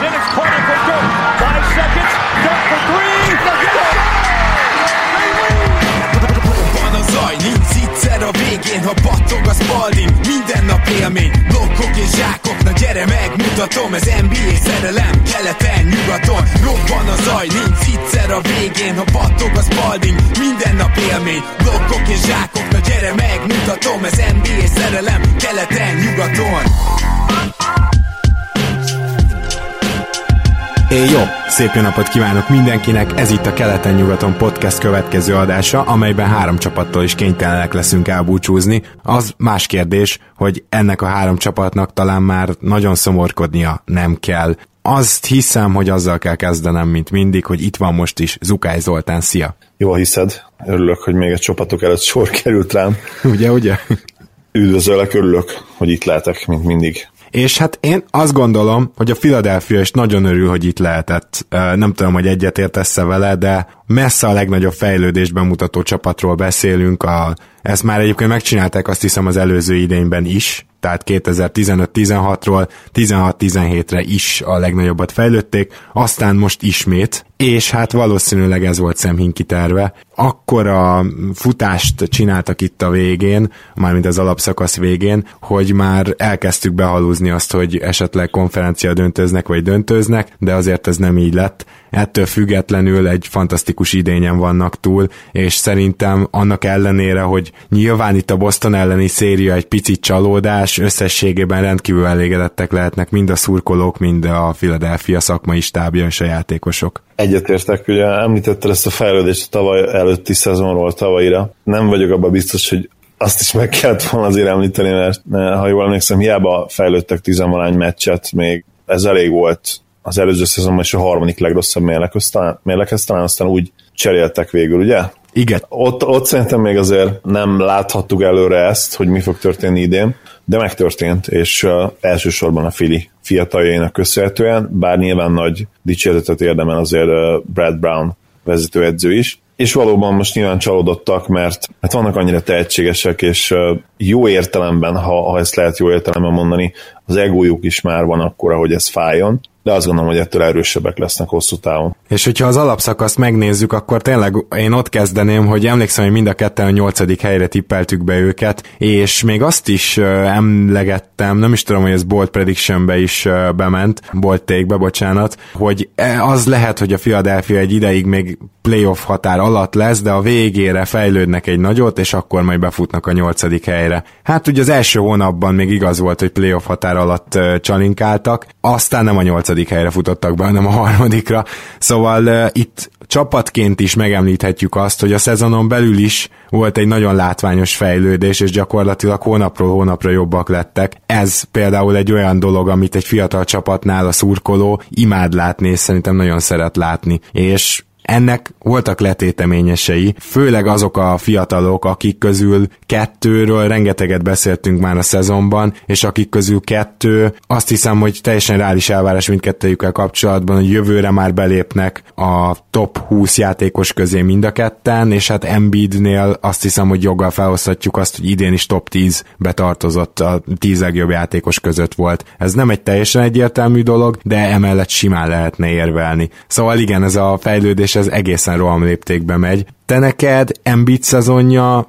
Then it's corner for Dirk. Five seconds. Dirk for three. Zaj, nincs egyszer a végén, ha battog a spalding. Minden nap élmény, blokkok és zsákok. Na gyere megmutatom, ez NBA szerelem Keleten, nyugaton, robban a zaj Nincs egyszer a végén, ha battog a spalding. Minden nap élmény, blokkok és zsákok. Na gyere megmutatom, ez NBA szerelem Keleten, nyugaton É, jó, szép jó napot kívánok mindenkinek, ez itt a Keleten-nyugaton podcast következő adása, amelyben három csapattól is kénytelenek leszünk elbúcsúzni. Az más kérdés, hogy ennek a három csapatnak talán már nagyon szomorkodnia nem kell. Azt hiszem, hogy azzal kell kezdenem, mint mindig, hogy itt van most is Zukály Zoltán, szia! Jól hiszed? Örülök, hogy még a csapatok előtt sor került rám. Ugye, ugye? Üdvözöllek, örülök, hogy itt lehetek, mint mindig. És hát én azt gondolom, hogy a Philadelphia is nagyon örül, hogy itt lehetett. Nem tudom, hogy egyetértesz-e vele, de messze a legnagyobb fejlődésben mutató csapatról beszélünk. A, ezt már egyébként megcsinálták azt hiszem az előző idényben is, tehát 2015-16-ról 16-17-re is a legnagyobbat fejlődték, aztán most ismét, és hát valószínűleg ez volt Szemhinki terve. Akkor a futást csináltak itt a végén, mármint az alapszakasz végén, hogy már elkezdtük behalúzni azt, hogy esetleg konferencia döntöznek vagy döntöznek, de azért ez nem így lett. Ettől függetlenül egy fantasztikus idényen vannak túl, és szerintem annak ellenére, hogy nyilván itt a Boston elleni széria egy picit csalódás, összességében rendkívül elégedettek lehetnek mind a szurkolók, mind a Philadelphia szakmai stábja és a játékosok. Egyetértek, ugye említetted ezt a fejlődést a tavaly előtti szezonról tavalyira. Nem vagyok abban biztos, hogy azt is meg kellett volna azért említeni, mert ha jól emlékszem, hiába fejlődtek tizenvalány meccset, még ez elég volt az előző szezonban is a harmadik legrosszabb mérlekhez, talán, mérlekhez, talán aztán úgy cseréltek végül, ugye? Igen. Ott, ott szerintem még azért nem láthattuk előre ezt, hogy mi fog történni idén, de megtörtént, és uh, elsősorban a Fili fiataljainak köszönhetően, bár nyilván nagy dicséretet érdemel azért uh, Brad Brown vezetőedző is, és valóban most nyilván csalódottak, mert hát vannak annyira tehetségesek, és jó értelemben, ha, ha ezt lehet jó értelemben mondani, az egójuk is már van akkora, hogy ez fájjon, de azt gondolom, hogy ettől erősebbek lesznek hosszú távon. És hogyha az alapszakaszt megnézzük, akkor tényleg én ott kezdeném, hogy emlékszem, hogy mind a ketten a nyolcadik helyre tippeltük be őket, és még azt is emlegettem, nem is tudom, hogy ez Bolt Predictionbe is bement, Bolt take bocsánat, hogy e, az lehet, hogy a Philadelphia egy ideig még playoff határ alatt lesz, de a végére fejlődnek egy nagyot, és akkor majd befutnak a nyolcadik helyre. Hát ugye az első hónapban még igaz volt, hogy playoff határ alatt csalinkáltak, aztán nem a nyolcadik helyre futottak be, hanem a harmadikra. Szóval uh, itt csapatként is megemlíthetjük azt, hogy a szezonon belül is volt egy nagyon látványos fejlődés, és gyakorlatilag hónapról hónapra jobbak lettek. Ez például egy olyan dolog, amit egy fiatal csapatnál a szurkoló imád látni, és szerintem nagyon szeret látni. És ennek voltak letéteményesei, főleg azok a fiatalok, akik közül kettőről rengeteget beszéltünk már a szezonban, és akik közül kettő, azt hiszem, hogy teljesen reális elvárás mindkettőjükkel kapcsolatban, hogy jövőre már belépnek a top 20 játékos közé mind a ketten, és hát Embiidnél azt hiszem, hogy joggal felhozhatjuk azt, hogy idén is top 10 betartozott, a 10 legjobb játékos között volt. Ez nem egy teljesen egyértelmű dolog, de emellett simán lehetne érvelni. Szóval igen, ez a fejlődés ez egészen roham léptékbe megy. Te neked Embiid szezonja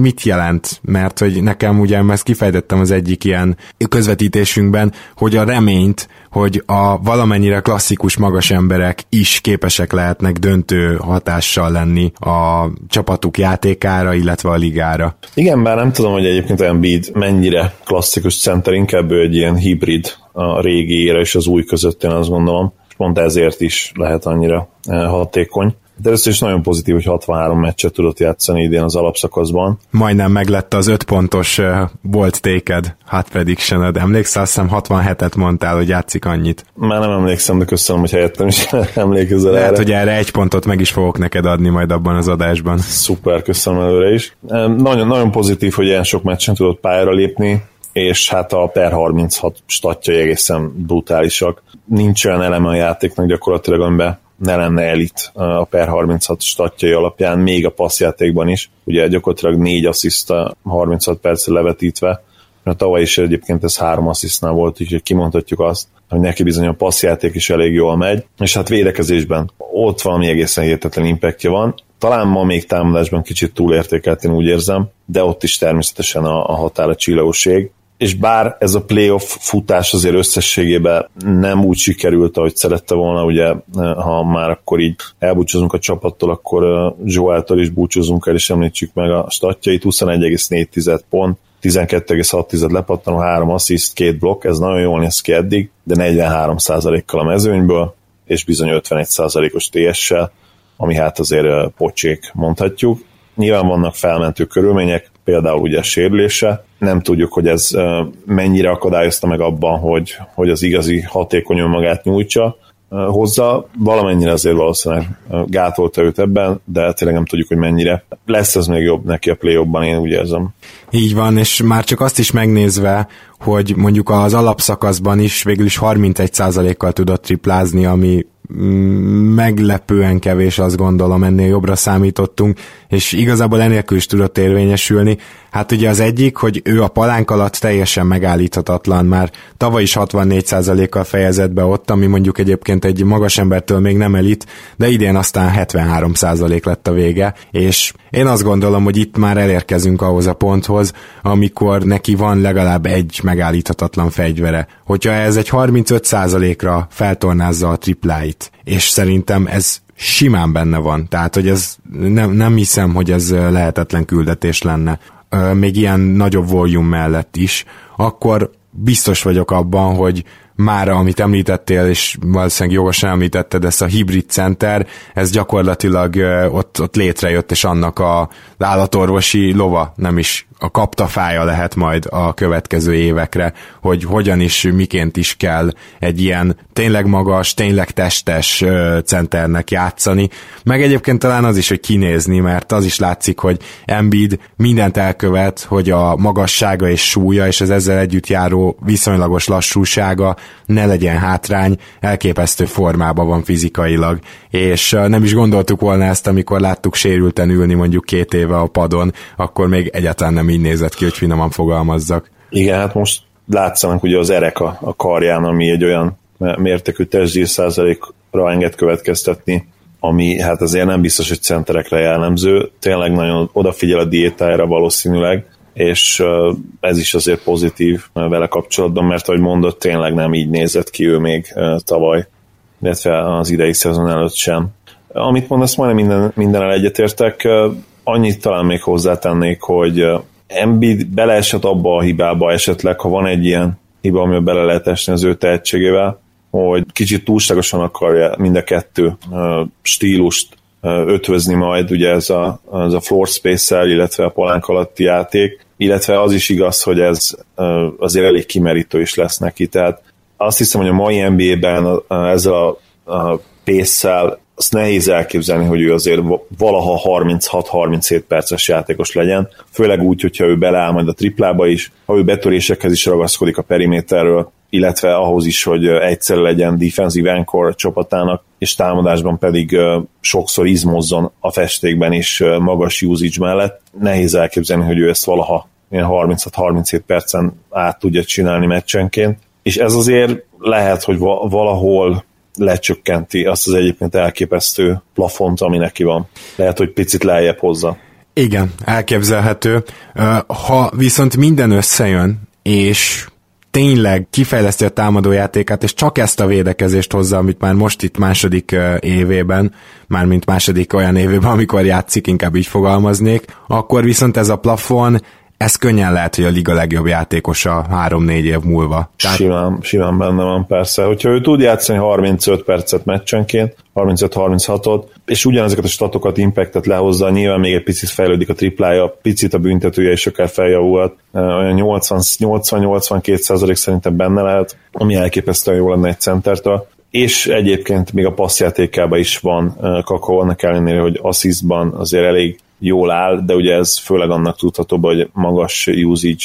mit jelent? Mert hogy nekem ugye ezt kifejtettem az egyik ilyen közvetítésünkben, hogy a reményt, hogy a valamennyire klasszikus magas emberek is képesek lehetnek döntő hatással lenni a csapatuk játékára, illetve a ligára. Igen, bár nem tudom, hogy egyébként Embiid mennyire klasszikus center, inkább ő egy ilyen hibrid a régi és az új között, én azt gondolom pont ezért is lehet annyira eh, hatékony. De először is nagyon pozitív, hogy 63 meccset tudott játszani idén az alapszakaszban. Majdnem meglett az 5 pontos volt téked, hát prediction Emlékszel, azt hiszem 67-et mondtál, hogy játszik annyit. Már nem emlékszem, de köszönöm, hogy helyettem is emlékezel Lehet, erre. hogy erre egy pontot meg is fogok neked adni majd abban az adásban. Szuper, köszönöm előre is. Nagyon, nagyon pozitív, hogy ilyen sok meccsen tudott pályára lépni és hát a per 36 statjai egészen brutálisak. Nincs olyan eleme a játéknak gyakorlatilag, amiben ne lenne elit a per 36 statjai alapján, még a passzjátékban is. Ugye gyakorlatilag négy assziszta 36 percre levetítve, mert tavaly is egyébként ez három asszisztnál volt, úgyhogy kimondhatjuk azt, hogy neki bizony a passzjáték is elég jól megy, és hát védekezésben ott valami egészen hihetetlen impactja van. Talán ma még támadásban kicsit túlértékelt, én úgy érzem, de ott is természetesen a, a határ a csillagoség és bár ez a playoff futás azért összességében nem úgy sikerült, ahogy szerette volna, ugye ha már akkor így elbúcsúzunk a csapattól, akkor Joeltől is búcsúzunk el, és említsük meg a statjait, 21,4 pont, 12,6 lepattanó, 3 assziszt, 2 blokk, ez nagyon jól néz ki eddig, de 43%-kal a mezőnyből, és bizony 51%-os TS-sel, ami hát azért pocsék, mondhatjuk. Nyilván vannak felmentő körülmények, például ugye sérülése. Nem tudjuk, hogy ez mennyire akadályozta meg abban, hogy, hogy az igazi hatékonyan magát nyújtsa hozzá, valamennyire azért valószínűleg gátolta őt ebben, de tényleg nem tudjuk, hogy mennyire. Lesz ez még jobb neki a play én úgy érzem. Így van, és már csak azt is megnézve, hogy mondjuk az alapszakaszban is végül is 31%-kal tudott triplázni, ami meglepően kevés, azt gondolom, ennél jobbra számítottunk, és igazából enélkül is tudott érvényesülni. Hát ugye az egyik, hogy ő a palánk alatt teljesen megállíthatatlan, már tavaly is 64%-kal fejezett be ott, ami mondjuk egyébként egy magas embertől még nem elit, de idén aztán 73% lett a vége, és én azt gondolom, hogy itt már elérkezünk ahhoz a ponthoz, amikor neki van legalább egy megállíthatatlan fegyvere. Hogyha ez egy 35%-ra feltornázza a tripláit, és szerintem ez simán benne van. Tehát, hogy ez nem, nem hiszem, hogy ez lehetetlen küldetés lenne. Még ilyen nagyobb volume mellett is, akkor biztos vagyok abban, hogy már amit említettél, és valószínűleg jogosan említetted, ezt a hibrid center, ez gyakorlatilag ott, ott létrejött, és annak a állatorvosi lova nem is a kaptafája lehet majd a következő évekre, hogy hogyan is, miként is kell egy ilyen tényleg magas, tényleg testes centernek játszani, meg egyébként talán az is, hogy kinézni, mert az is látszik, hogy Embiid mindent elkövet, hogy a magassága és súlya, és az ezzel együtt járó viszonylagos lassúsága ne legyen hátrány, elképesztő formában van fizikailag, és nem is gondoltuk volna ezt, amikor láttuk sérülten ülni mondjuk két éve a padon, akkor még egyáltalán nem így nézett ki, hogy finoman fogalmazzak. Igen, hát most látszanak ugye az erek a, a karján, ami egy olyan mértékű testzsír százalékra enged következtetni, ami hát azért nem biztos, hogy centerekre jellemző. Tényleg nagyon odafigyel a diétájára valószínűleg, és ez is azért pozitív vele kapcsolatban, mert ahogy mondott, tényleg nem így nézett ki ő még tavaly, illetve az idei szezon előtt sem. Amit mondasz, majdnem minden, mindenel egyetértek, annyit talán még hozzátennék, hogy Embiid beleesett abba a hibába esetleg, ha van egy ilyen hiba, amiben bele lehet esni az ő tehetségével, hogy kicsit túlságosan akarja mind a kettő stílust ötvözni majd, ugye ez a, ez a floor space illetve a palánk alatti játék, illetve az is igaz, hogy ez azért elég kimerítő is lesz neki, tehát azt hiszem, hogy a mai NBA-ben ezzel a, a pace azt nehéz elképzelni, hogy ő azért valaha 36-37 perces játékos legyen, főleg úgy, hogyha ő beleáll majd a triplába is, ha ő betörésekhez is ragaszkodik a periméterről, illetve ahhoz is, hogy egyszer legyen defensive anchor csapatának, és támadásban pedig sokszor izmozzon a festékben is magas usage mellett. Nehéz elképzelni, hogy ő ezt valaha ilyen 36-37 percen át tudja csinálni meccsenként, és ez azért lehet, hogy valahol lecsökkenti azt az egyébként elképesztő plafont, ami neki van. Lehet, hogy picit lejjebb hozza. Igen, elképzelhető. Ha viszont minden összejön, és tényleg kifejleszti a támadójátékát, és csak ezt a védekezést hozza, amit már most itt második évében, mármint második olyan évében, amikor játszik, inkább így fogalmaznék, akkor viszont ez a plafon ez könnyen lehet, hogy a liga legjobb játékosa 3-4 év múlva. Tehát... Simán, simán benne van persze. Hogyha ő tud játszani 35 percet meccsenként, 35-36-ot, és ugyanezeket a statokat, impactet lehozza, nyilván még egy picit fejlődik a triplája, picit a büntetője is akár feljavult, olyan 80-82 százalék szerintem benne lehet, ami elképesztően jó lenne egy centertől és egyébként még a passzjátékában is van kakó, annak ellenére, hogy assistban azért elég jól áll, de ugye ez főleg annak tudható, hogy magas usage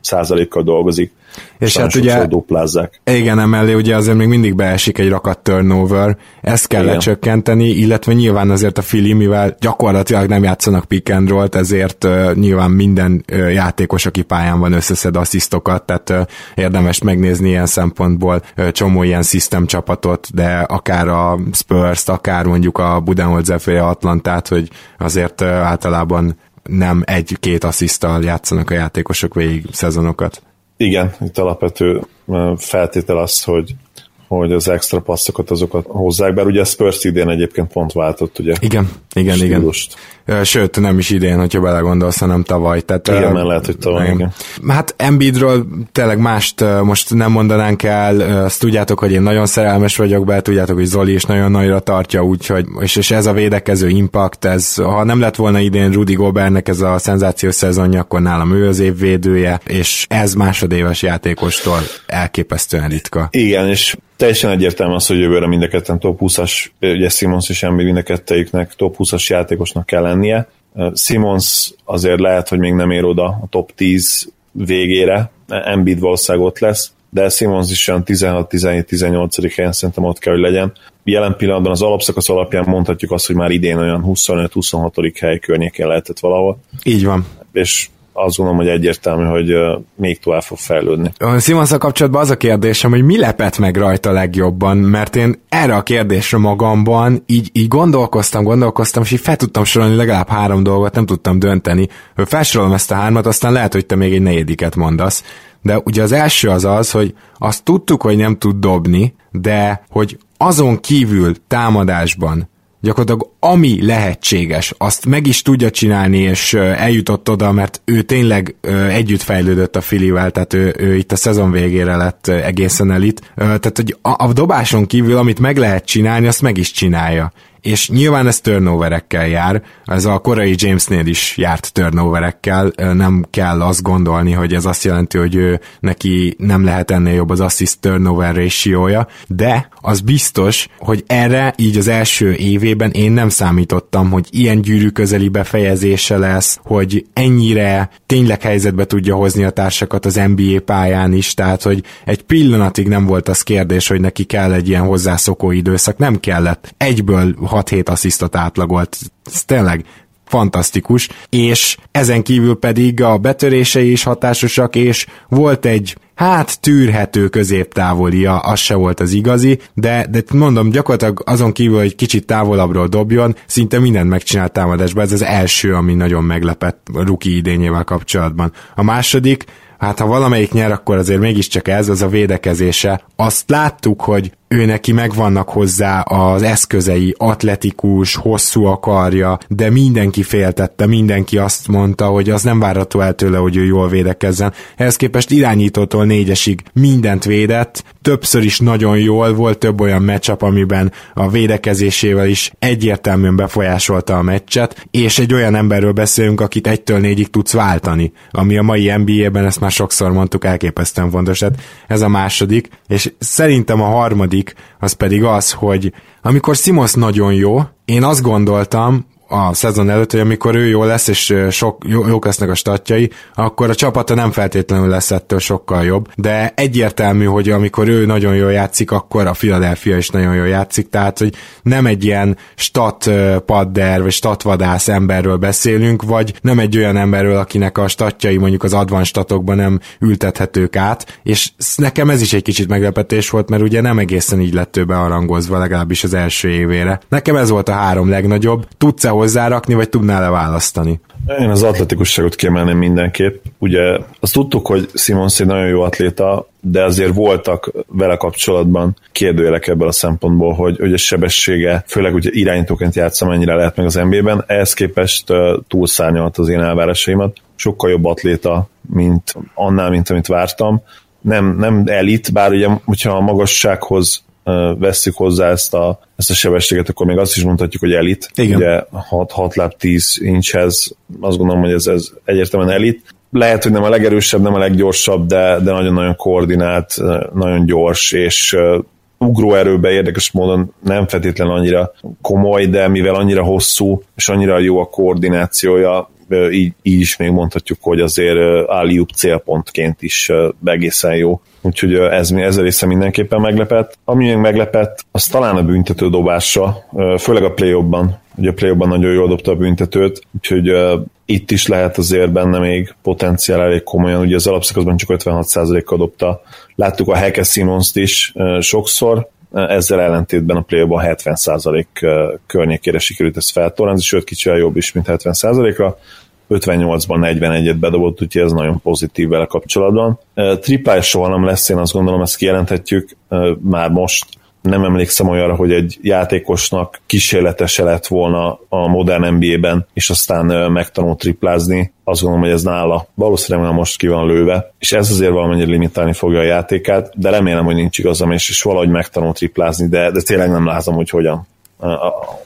százalékkal dolgozik. És hát ugye, duplázzák. igen, emellé ugye azért még mindig beesik egy rakat turnover, ezt kell igen. lecsökkenteni, illetve nyilván azért a Fili, mivel gyakorlatilag nem játszanak pick and roll ezért uh, nyilván minden uh, játékos, aki pályán van, összeszed asszisztokat, tehát uh, érdemes megnézni ilyen szempontból uh, csomó ilyen system csapatot, de akár a Spurs-t, akár mondjuk a Budenholzer Atlantát, hogy azért uh, általában nem egy-két asszisztal játszanak a játékosok végig szezonokat. Igen, itt alapvető feltétel az, hogy hogy az extra passzokat azokat hozzák, bár ugye Spurs idén egyébként pont váltott, ugye? Igen, igen, stílust. igen. Sőt, nem is idén, hogyha belegondolsz, hanem tavaly. Tehát, igen, mert lehet, hogy tavaly, igen. igen. Hát Embiidről tényleg mást most nem mondanánk el, azt tudjátok, hogy én nagyon szerelmes vagyok be, tudjátok, hogy Zoli is nagyon nagyra tartja, úgyhogy, és, és ez a védekező impact, ez, ha nem lett volna idén Rudy Gobertnek ez a szenzációs szezonja, akkor nálam ő az év védője, és ez másodéves játékostól elképesztően ritka. Igen, és teljesen egyértelmű az, hogy jövőre mind a ketten top 20-as, ugye Simons és Embiid mind a kettejüknek top 20-as játékosnak kell lennie. Simons azért lehet, hogy még nem ér oda a top 10 végére, Embiid valószínűleg ott lesz, de Simons is olyan 16-17-18. helyen szerintem ott kell, hogy legyen. Jelen pillanatban az alapszakasz alapján mondhatjuk azt, hogy már idén olyan 25-26. hely környékén lehetett valahol. Így van. És azt gondolom, hogy egyértelmű, hogy még tovább fog fejlődni. simonsz kapcsolatban az a kérdésem, hogy mi lepett meg rajta legjobban, mert én erre a kérdésre magamban így, így gondolkoztam, gondolkoztam, és így fel tudtam sorolni legalább három dolgot, nem tudtam dönteni. Felsorolom ezt a hármat, aztán lehet, hogy te még egy negyediket mondasz. De ugye az első az az, hogy azt tudtuk, hogy nem tud dobni, de hogy azon kívül támadásban gyakorlatilag ami lehetséges, azt meg is tudja csinálni, és eljutott oda, mert ő tényleg együtt fejlődött a Filivel, tehát ő, ő itt a szezon végére lett egészen elit. Tehát, hogy a, a dobáson kívül, amit meg lehet csinálni, azt meg is csinálja és nyilván ez turnoverekkel jár, ez a korai Jamesnél is járt turnoverekkel, nem kell azt gondolni, hogy ez azt jelenti, hogy ő neki nem lehet ennél jobb az assist turnover ratio de az biztos, hogy erre így az első évében én nem számítottam, hogy ilyen gyűrű közeli befejezése lesz, hogy ennyire tényleg helyzetbe tudja hozni a társakat az NBA pályán is, tehát hogy egy pillanatig nem volt az kérdés, hogy neki kell egy ilyen hozzászokó időszak, nem kellett. Egyből 6-7 asszisztot átlagolt. Ez tényleg fantasztikus, és ezen kívül pedig a betörései is hatásosak, és volt egy hát tűrhető középtávolia, az se volt az igazi, de, de mondom, gyakorlatilag azon kívül, hogy kicsit távolabbról dobjon, szinte mindent megcsinált támadásban, ez az első, ami nagyon meglepett a ruki idényével kapcsolatban. A második, hát ha valamelyik nyer, akkor azért mégiscsak ez, az a védekezése. Azt láttuk, hogy ő neki megvannak hozzá az eszközei, atletikus, hosszú akarja, de mindenki féltette, mindenki azt mondta, hogy az nem várható el tőle, hogy ő jól védekezzen. Ehhez képest irányítótól négyesig mindent védett, többször is nagyon jól volt, több olyan meccsap, amiben a védekezésével is egyértelműen befolyásolta a meccset, és egy olyan emberről beszélünk, akit egytől négyig tudsz váltani, ami a mai NBA-ben, ezt már sokszor mondtuk, elképesztően fontos. Tehát ez a második, és szerintem a harmadik második, az pedig az, hogy amikor Simons nagyon jó, én azt gondoltam, a szezon előtt, hogy amikor ő jó lesz, és sok, jó, jók lesznek a statjai, akkor a csapata nem feltétlenül lesz ettől sokkal jobb, de egyértelmű, hogy amikor ő nagyon jól játszik, akkor a Philadelphia is nagyon jól játszik, tehát hogy nem egy ilyen stat padder, vagy statvadász emberről beszélünk, vagy nem egy olyan emberről, akinek a statjai mondjuk az advanced statokban nem ültethetők át, és nekem ez is egy kicsit meglepetés volt, mert ugye nem egészen így lett ő bearangozva, legalábbis az első évére. Nekem ez volt a három legnagyobb. Tudsz-e hozzárakni, vagy tudnál le választani? Én az atletikusságot kiemelném mindenképp. Ugye azt tudtuk, hogy Simons egy nagyon jó atléta, de azért voltak vele kapcsolatban kérdőjelek ebből a szempontból, hogy, hogy a sebessége, főleg ugye irányítóként játsza, mennyire lehet meg az NBA-ben, ehhez képest túlszárnyalt az én elvárásaimat. Sokkal jobb atléta, mint annál, mint amit vártam. Nem, nem elit, bár ugye, hogyha a magassághoz vesszük hozzá ezt a, ezt a sebességet, akkor még azt is mondhatjuk, hogy elit. Igen. Ugye 6, 6 láb 10 inchhez, azt gondolom, hogy ez, ez egyértelműen elit. Lehet, hogy nem a legerősebb, nem a leggyorsabb, de, de nagyon-nagyon koordinált, nagyon gyors, és ugróerőben érdekes módon nem feltétlenül annyira komoly, de mivel annyira hosszú, és annyira jó a koordinációja, így, így is még mondhatjuk, hogy azért Aliup célpontként is egészen jó. Úgyhogy ez, ez a része mindenképpen meglepett. Ami még meglepett, az talán a büntető dobása, főleg a play ban Ugye a play nagyon jól dobta a büntetőt, úgyhogy itt is lehet azért benne még potenciál elég komolyan. Ugye az alapszakaszban csak 56%-kal dobta. Láttuk a Heke Simons-t is sokszor, ezzel ellentétben a play 70% környékére sikerült ezt feltornázni, sőt kicsivel jobb is, mint 70%-ra. 58-ban 41-et bedobott, úgyhogy ez nagyon pozitív vele kapcsolatban. Triplája soha nem lesz, én azt gondolom, ezt kijelenthetjük már most. Nem emlékszem olyanra, hogy egy játékosnak kísérletese lett volna a modern NBA-ben, és aztán megtanult triplázni. Azt gondolom, hogy ez nála valószínűleg most ki van lőve, és ez azért valamennyire limitálni fogja a játékát, de remélem, hogy nincs igazam, és, és valahogy megtanult triplázni, de, de tényleg nem látom, hogy hogyan.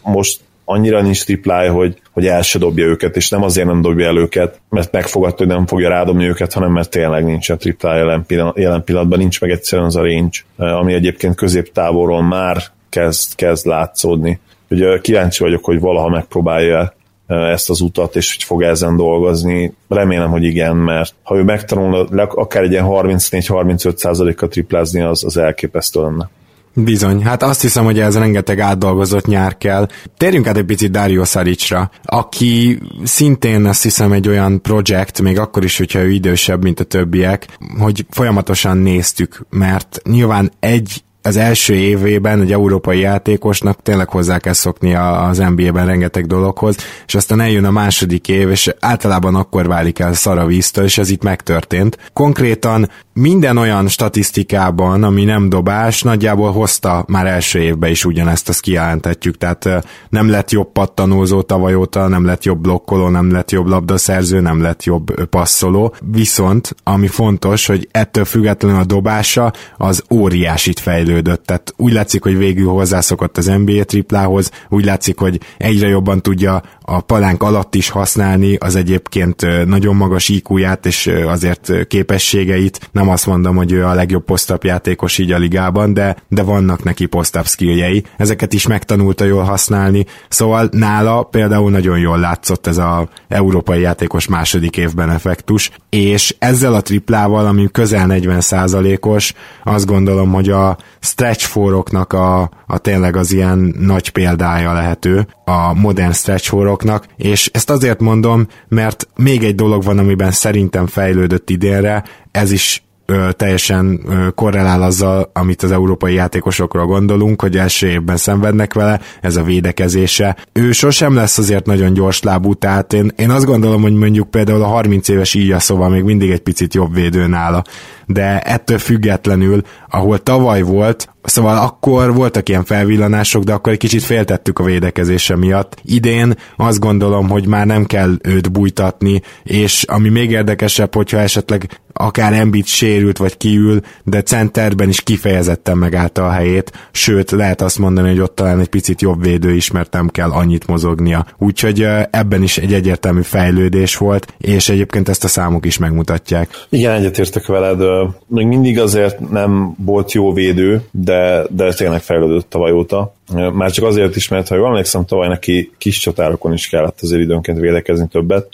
Most annyira nincs triplája, hogy, hogy el se dobja őket, és nem azért nem dobja el őket, mert megfogadta, hogy nem fogja rádobni őket, hanem mert tényleg nincs a triplája jelen, pillanat, jelen pillanatban, nincs meg egyszerűen az a range, ami egyébként középtávolról már kezd, kezd látszódni. Ugye kíváncsi vagyok, hogy valaha megpróbálja ezt az utat, és hogy fog ezen dolgozni. Remélem, hogy igen, mert ha ő megtanul akár egy ilyen 34-35 kal triplázni, az, az elképesztő lenne. Bizony, hát azt hiszem, hogy ez rengeteg átdolgozott nyár kell. Térjünk át egy picit Dario Saricra, aki szintén azt hiszem egy olyan projekt, még akkor is, hogyha ő idősebb, mint a többiek, hogy folyamatosan néztük, mert nyilván egy az első évében egy európai játékosnak tényleg hozzá kell szokni az NBA-ben rengeteg dologhoz, és aztán eljön a második év, és általában akkor válik el szaravíztől, és ez itt megtörtént. Konkrétan minden olyan statisztikában, ami nem dobás, nagyjából hozta már első évben is ugyanezt, azt kijelenthetjük, tehát nem lett jobb pattanózó tavaly óta, nem lett jobb blokkoló, nem lett jobb labdaszerző, nem lett jobb passzoló, viszont ami fontos, hogy ettől függetlenül a dobása az óriásit fejlődött, tehát úgy látszik, hogy végül hozzászokott az NBA triplához, úgy látszik, hogy egyre jobban tudja a palánk alatt is használni az egyébként nagyon magas iq és azért képességeit. Nem azt mondom, hogy ő a legjobb posztap játékos így a ligában, de, de vannak neki posztap skilljei. Ezeket is megtanulta jól használni, szóval nála például nagyon jól látszott ez a európai játékos második évben effektus, és ezzel a triplával, ami közel 40%-os, azt gondolom, hogy a stretch foroknak a, a tényleg az ilyen nagy példája lehető, a modern stretch foroknak, és ezt azért mondom, mert még egy dolog van, amiben szerintem fejlődött idénre, ez is ö, teljesen ö, korrelál azzal, amit az európai játékosokról gondolunk, hogy első évben szenvednek vele, ez a védekezése. Ő sosem lesz azért nagyon gyors lábú, tehát én, én azt gondolom, hogy mondjuk például a 30 éves íja szóval még mindig egy picit jobb védő nála, de ettől függetlenül, ahol tavaly volt, Szóval akkor voltak ilyen felvillanások, de akkor egy kicsit féltettük a védekezése miatt. Idén azt gondolom, hogy már nem kell őt bújtatni, és ami még érdekesebb, hogyha esetleg akár Embiid sérült vagy kiül, de centerben is kifejezetten megállta a helyét, sőt lehet azt mondani, hogy ott talán egy picit jobb védő is, mert nem kell annyit mozognia. Úgyhogy ebben is egy egyértelmű fejlődés volt, és egyébként ezt a számok is megmutatják. Igen, egyetértek veled. Még mindig azért nem volt jó védő, de, de tényleg fejlődött tavaly óta. Már csak azért is, mert ha jól emlékszem, tavaly neki kis csatárokon is kellett azért időnként védekezni többet.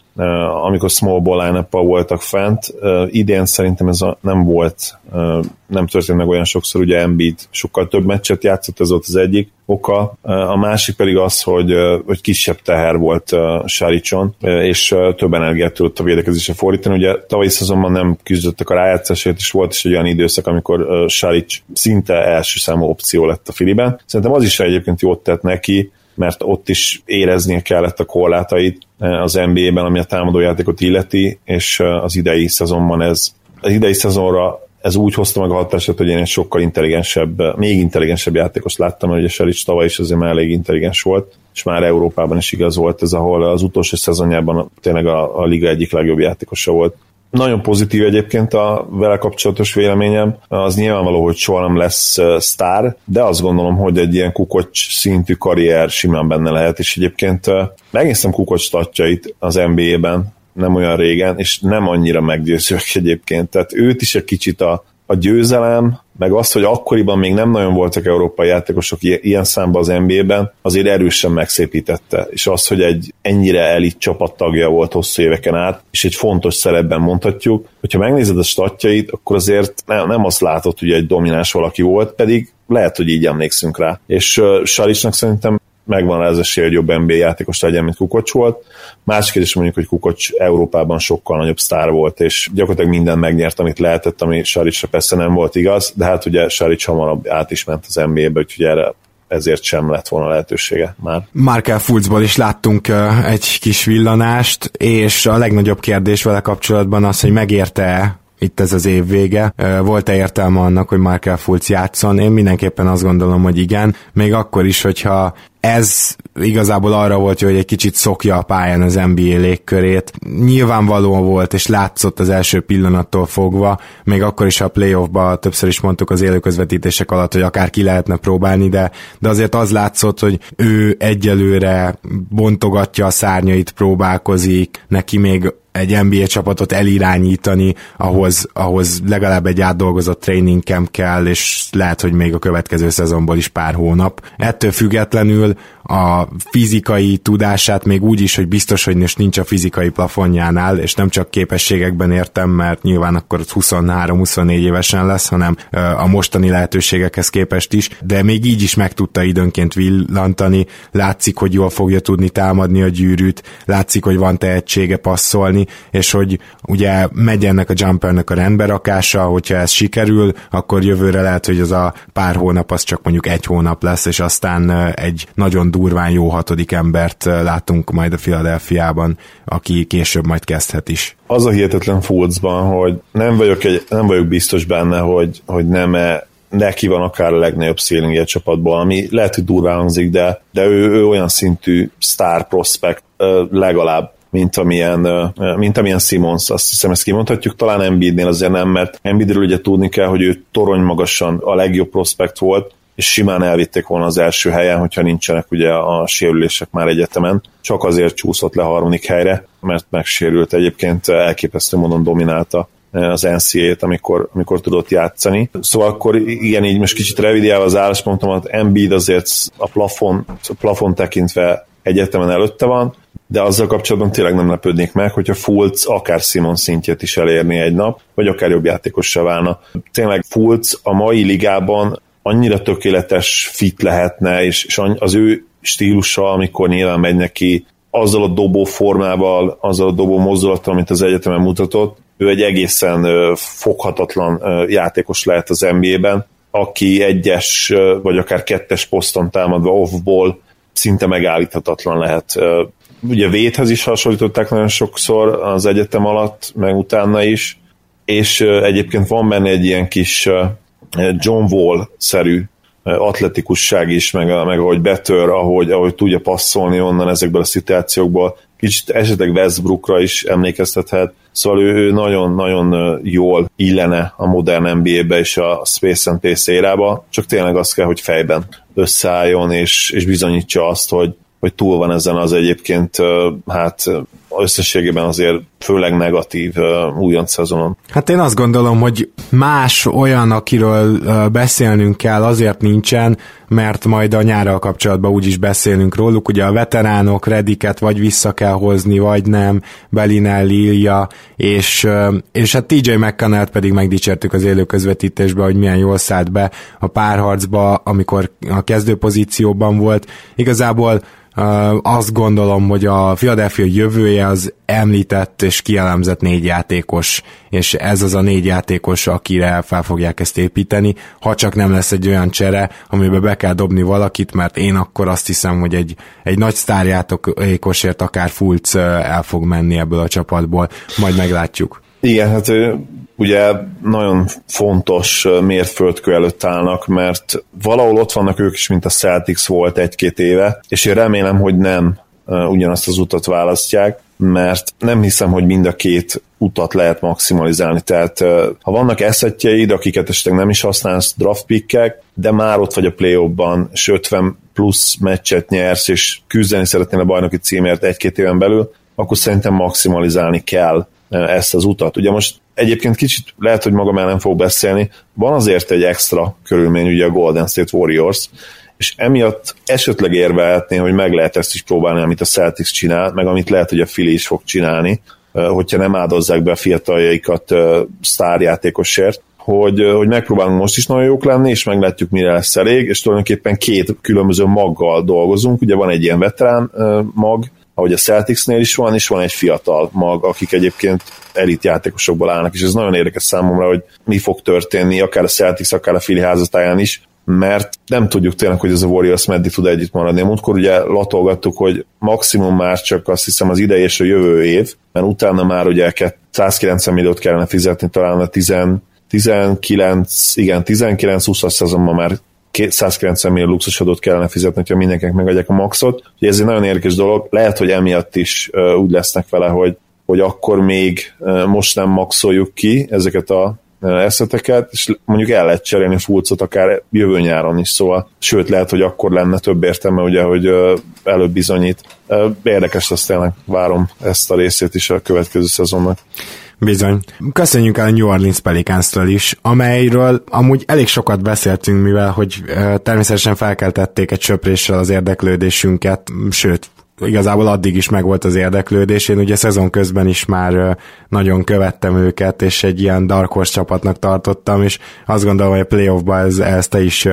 Amikor small ball line voltak fent, idén szerintem ez nem volt, nem történt meg olyan sokszor, ugye Embiid sokkal több meccset játszott, ez volt az egyik oka. A másik pedig az, hogy, hogy kisebb teher volt Saricson, és több energiát tudott a védekezésre fordítani. Ugye tavalyi szezonban nem küzdöttek a rájátszásért, és volt is egy olyan időszak, amikor Saric szinte első számú opció lett a Filiben. Szerintem az is egyébként jót tett neki, mert ott is éreznie kellett a korlátait az NBA-ben, ami a támadójátékot illeti, és az idei szezonban ez az idei szezonra ez úgy hozta meg a hatását, hogy én egy sokkal intelligensebb, még intelligensebb játékos láttam, mert ugye Seric tavaly is azért már elég intelligens volt, és már Európában is igaz volt ez, ahol az utolsó szezonjában tényleg a, a liga egyik legjobb játékosa volt. Nagyon pozitív egyébként a vele kapcsolatos véleményem. Az nyilvánvaló, hogy soha nem lesz sztár, de azt gondolom, hogy egy ilyen kukocs szintű karrier simán benne lehet, és egyébként megnéztem kukocs statjait az NBA-ben nem olyan régen, és nem annyira meggyőzőek egyébként. Tehát őt is egy kicsit a, a győzelem, meg az, hogy akkoriban még nem nagyon voltak európai játékosok ilyen számban az NBA-ben, azért erősen megszépítette. És az, hogy egy ennyire elit csapattagja volt hosszú éveken át, és egy fontos szerepben mondhatjuk, hogyha megnézed a statjait, akkor azért nem, nem azt látod, hogy egy domináns valaki volt, pedig lehet, hogy így emlékszünk rá. És uh, Saricsnak szerintem megvan az esélye, hogy jobb NBA játékos legyen, mint Kukocs volt. Másik is mondjuk, hogy Kukocs Európában sokkal nagyobb sztár volt, és gyakorlatilag minden megnyert, amit lehetett, ami Saricsra persze nem volt igaz, de hát ugye Saric hamarabb át is ment az NBA-be, úgyhogy erre ezért sem lett volna lehetősége már. Markel Fulcból is láttunk egy kis villanást, és a legnagyobb kérdés vele kapcsolatban az, hogy megérte itt ez az év vége. Volt-e értelme annak, hogy Markel Fulc játszon? Én mindenképpen azt gondolom, hogy igen. Még akkor is, hogyha ez igazából arra volt, hogy egy kicsit szokja a pályán az NBA légkörét. Nyilvánvaló volt, és látszott az első pillanattól fogva, még akkor is a playoffba többször is mondtuk az élőközvetítések alatt, hogy akár ki lehetne próbálni, de, de azért az látszott, hogy ő egyelőre bontogatja a szárnyait, próbálkozik, neki még egy NBA csapatot elirányítani, ahhoz, ahhoz legalább egy átdolgozott training camp kell, és lehet, hogy még a következő szezonból is pár hónap. Ettől függetlenül a fizikai tudását még úgy is, hogy biztos, hogy most nincs a fizikai plafonjánál, és nem csak képességekben értem, mert nyilván akkor 23-24 évesen lesz, hanem a mostani lehetőségekhez képest is, de még így is meg tudta időnként villantani, látszik, hogy jól fogja tudni támadni a gyűrűt, látszik, hogy van tehetsége passzolni, és hogy ugye megy ennek a jumpernek a rendberakása, hogyha ez sikerül, akkor jövőre lehet, hogy az a pár hónap az csak mondjuk egy hónap lesz, és aztán egy nagyon durván jó hatodik embert látunk majd a Philadelphiában, aki később majd kezdhet is. Az a hihetetlen Fultzban, hogy nem vagyok, egy, nem vagyok biztos benne, hogy, hogy nem -e neki van akár a legnagyobb szélingje csapatban, ami lehet, hogy durván hangzik, de, de ő, ő olyan szintű star prospect legalább mint amilyen, mint amilyen Simons, azt hiszem ezt kimondhatjuk, talán Embiidnél azért nem, mert Embiidről ugye tudni kell, hogy ő torony magasan a legjobb prospekt volt, és simán elvitték volna az első helyen, hogyha nincsenek ugye a sérülések már egyetemen. Csak azért csúszott le harmadik helyre, mert megsérült egyébként elképesztő módon dominálta az NCA-t, amikor, amikor tudott játszani. Szóval akkor igen, így most kicsit revidiálva az álláspontomat, Embiid azért a plafon, a plafon tekintve egyetemen előtte van, de azzal kapcsolatban tényleg nem lepődnék meg, hogyha Fulc akár Simon szintjét is elérni egy nap, vagy akár jobb játékossá válna. Tényleg Fulc a mai ligában annyira tökéletes fit lehetne, és, és az ő stílusa, amikor nyilván megy neki azzal a dobó formával, azzal a dobó mozdulattal, amit az egyetemen mutatott, ő egy egészen foghatatlan játékos lehet az NBA-ben, aki egyes vagy akár kettes poszton támadva off-ból szinte megállíthatatlan lehet. Ugye védhez is hasonlították nagyon sokszor az egyetem alatt, meg utána is, és egyébként van benne egy ilyen kis John Wall-szerű atletikusság is, meg, meg ahogy betör, ahogy, ahogy tudja passzolni onnan ezekből a szituációkból. Kicsit esetleg Westbrookra is emlékeztethet, szóval ő nagyon-nagyon jól illene a modern NBA-be és a Space and Pace érába, csak tényleg azt kell, hogy fejben összeálljon, és, és bizonyítsa azt, hogy, hogy túl van ezen az egyébként, hát összességében azért főleg negatív uh, újonc szezonon. Hát én azt gondolom, hogy más olyan, akiről uh, beszélnünk kell, azért nincsen, mert majd a nyárral kapcsolatban úgyis beszélünk róluk. Ugye a veteránok Rediket vagy vissza kell hozni, vagy nem, Belinelli, Ilja, és, uh, és hát TJ mcconnell pedig megdicsértük az élő közvetítésben, hogy milyen jól szállt be a párharcba, amikor a kezdő pozícióban volt. Igazából azt gondolom, hogy a Philadelphia jövője az említett és kielemzett négy játékos, és ez az a négy játékos, akire fel fogják ezt építeni, ha csak nem lesz egy olyan csere, amiben be kell dobni valakit, mert én akkor azt hiszem, hogy egy, egy nagy sztárjátékosért akár Fulc el fog menni ebből a csapatból, majd meglátjuk. Igen, hát ugye nagyon fontos mérföldkő előtt állnak, mert valahol ott vannak ők is, mint a Celtics volt egy-két éve, és én remélem, hogy nem ugyanazt az utat választják, mert nem hiszem, hogy mind a két utat lehet maximalizálni. Tehát ha vannak eszetjeid, akiket esetleg nem is használsz draft pickek, de már ott vagy a play és 50 plusz meccset nyersz, és küzdeni szeretnél a bajnoki címért egy-két éven belül, akkor szerintem maximalizálni kell ezt az utat. Ugye most egyébként kicsit lehet, hogy magam el fog beszélni, van azért egy extra körülmény, ugye a Golden State Warriors, és emiatt esetleg érvehetné, hogy meg lehet ezt is próbálni, amit a Celtics csinál, meg amit lehet, hogy a Philly is fog csinálni, hogyha nem áldozzák be a fiataljaikat sztárjátékosért, hogy, hogy megpróbálunk most is nagyon jók lenni, és meglátjuk, mire lesz elég, és tulajdonképpen két különböző maggal dolgozunk, ugye van egy ilyen veterán mag, ahogy a Celticsnél is van, és van egy fiatal mag, akik egyébként elit játékosokból állnak, és ez nagyon érdekes számomra, hogy mi fog történni, akár a Celtics, akár a Fili házatáján is, mert nem tudjuk tényleg, hogy ez a Warriors meddig tud együtt maradni. Múltkor ugye latolgattuk, hogy maximum már csak azt hiszem az idei és a jövő év, mert utána már ugye 190 milliót kellene fizetni, talán a 10, 19, igen, 19-20-as szezonban már 190 millió luxusadót kellene fizetni, ha mindenkinek megadják a maxot. Ugye ez egy nagyon érdekes dolog. Lehet, hogy emiatt is úgy lesznek vele, hogy, hogy akkor még most nem maxoljuk ki ezeket a eszeteket, és mondjuk el lehet cserélni Fulcot akár jövő nyáron is, szóval sőt lehet, hogy akkor lenne több értelme, ugye, hogy előbb bizonyít. Érdekes lesz tényleg, várom ezt a részét is a következő szezonnak. Bizony. Köszönjük el a New Orleans pelicans is, amelyről amúgy elég sokat beszéltünk, mivel hogy természetesen felkeltették egy söpréssel az érdeklődésünket, sőt, igazából addig is megvolt az érdeklődés. Én ugye szezon közben is már nagyon követtem őket, és egy ilyen Dark Horse csapatnak tartottam, és azt gondolom, hogy a playoffba ez, ezt te is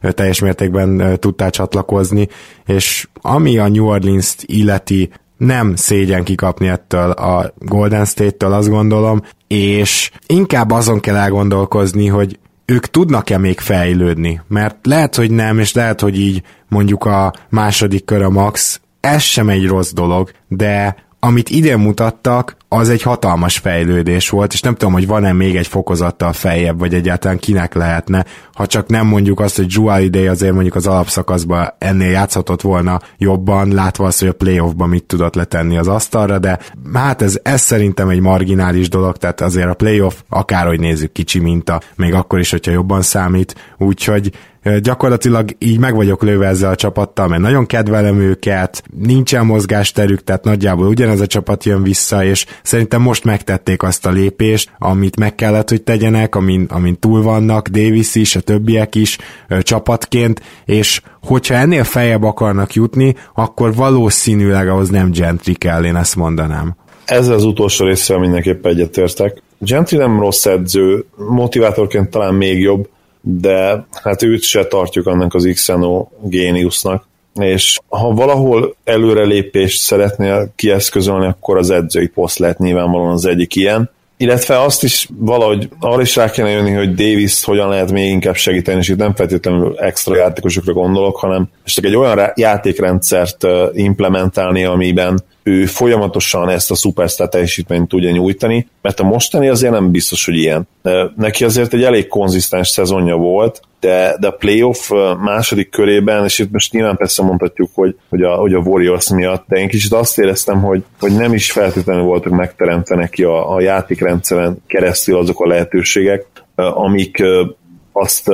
teljes mértékben tudtál csatlakozni, és ami a New Orleans-t illeti, nem szégyen kikapni ettől a Golden State-től, azt gondolom, és inkább azon kell elgondolkozni, hogy ők tudnak-e még fejlődni, mert lehet, hogy nem, és lehet, hogy így mondjuk a második kör a max, ez sem egy rossz dolog, de amit idén mutattak, az egy hatalmas fejlődés volt, és nem tudom, hogy van-e még egy fokozattal feljebb, vagy egyáltalán kinek lehetne, ha csak nem mondjuk azt, hogy Joel Idei azért mondjuk az alapszakaszban ennél játszhatott volna jobban, látva azt, hogy a playoffban mit tudott letenni az asztalra, de hát ez, ez szerintem egy marginális dolog, tehát azért a playoff, akárhogy nézzük, kicsi minta, még akkor is, hogyha jobban számít, úgyhogy gyakorlatilag így meg vagyok lőve ezzel a csapattal, mert nagyon kedvelem őket, nincsen mozgásterük, tehát nagyjából ugyanez a csapat jön vissza, és szerintem most megtették azt a lépést, amit meg kellett, hogy tegyenek, amin, amin túl vannak, Davis is, a többiek is csapatként, és hogyha ennél feljebb akarnak jutni, akkor valószínűleg ahhoz nem Gentry kell, én ezt mondanám. Ezzel az utolsó részsel mindenképpen egyetértek. Gentry nem rossz edző, motivátorként talán még jobb, de hát őt se tartjuk annak az XNO géniusznak, és ha valahol előrelépést szeretnél kieszközölni, akkor az edzői poszt lehet nyilvánvalóan az egyik ilyen, illetve azt is valahogy arra is rá kéne jönni, hogy Davis hogyan lehet még inkább segíteni, és itt nem feltétlenül extra játékosokra gondolok, hanem csak egy olyan játékrendszert implementálni, amiben ő folyamatosan ezt a szupersztár teljesítményt tudja nyújtani, mert a mostani azért nem biztos, hogy ilyen. Neki azért egy elég konzisztens szezonja volt, de, de a playoff második körében, és itt most nyilván persze mondhatjuk, hogy, hogy, a, hogy a Warriors miatt, de én kicsit azt éreztem, hogy, hogy nem is feltétlenül voltak megteremtve neki a, a játékrendszeren keresztül azok a lehetőségek, amik azt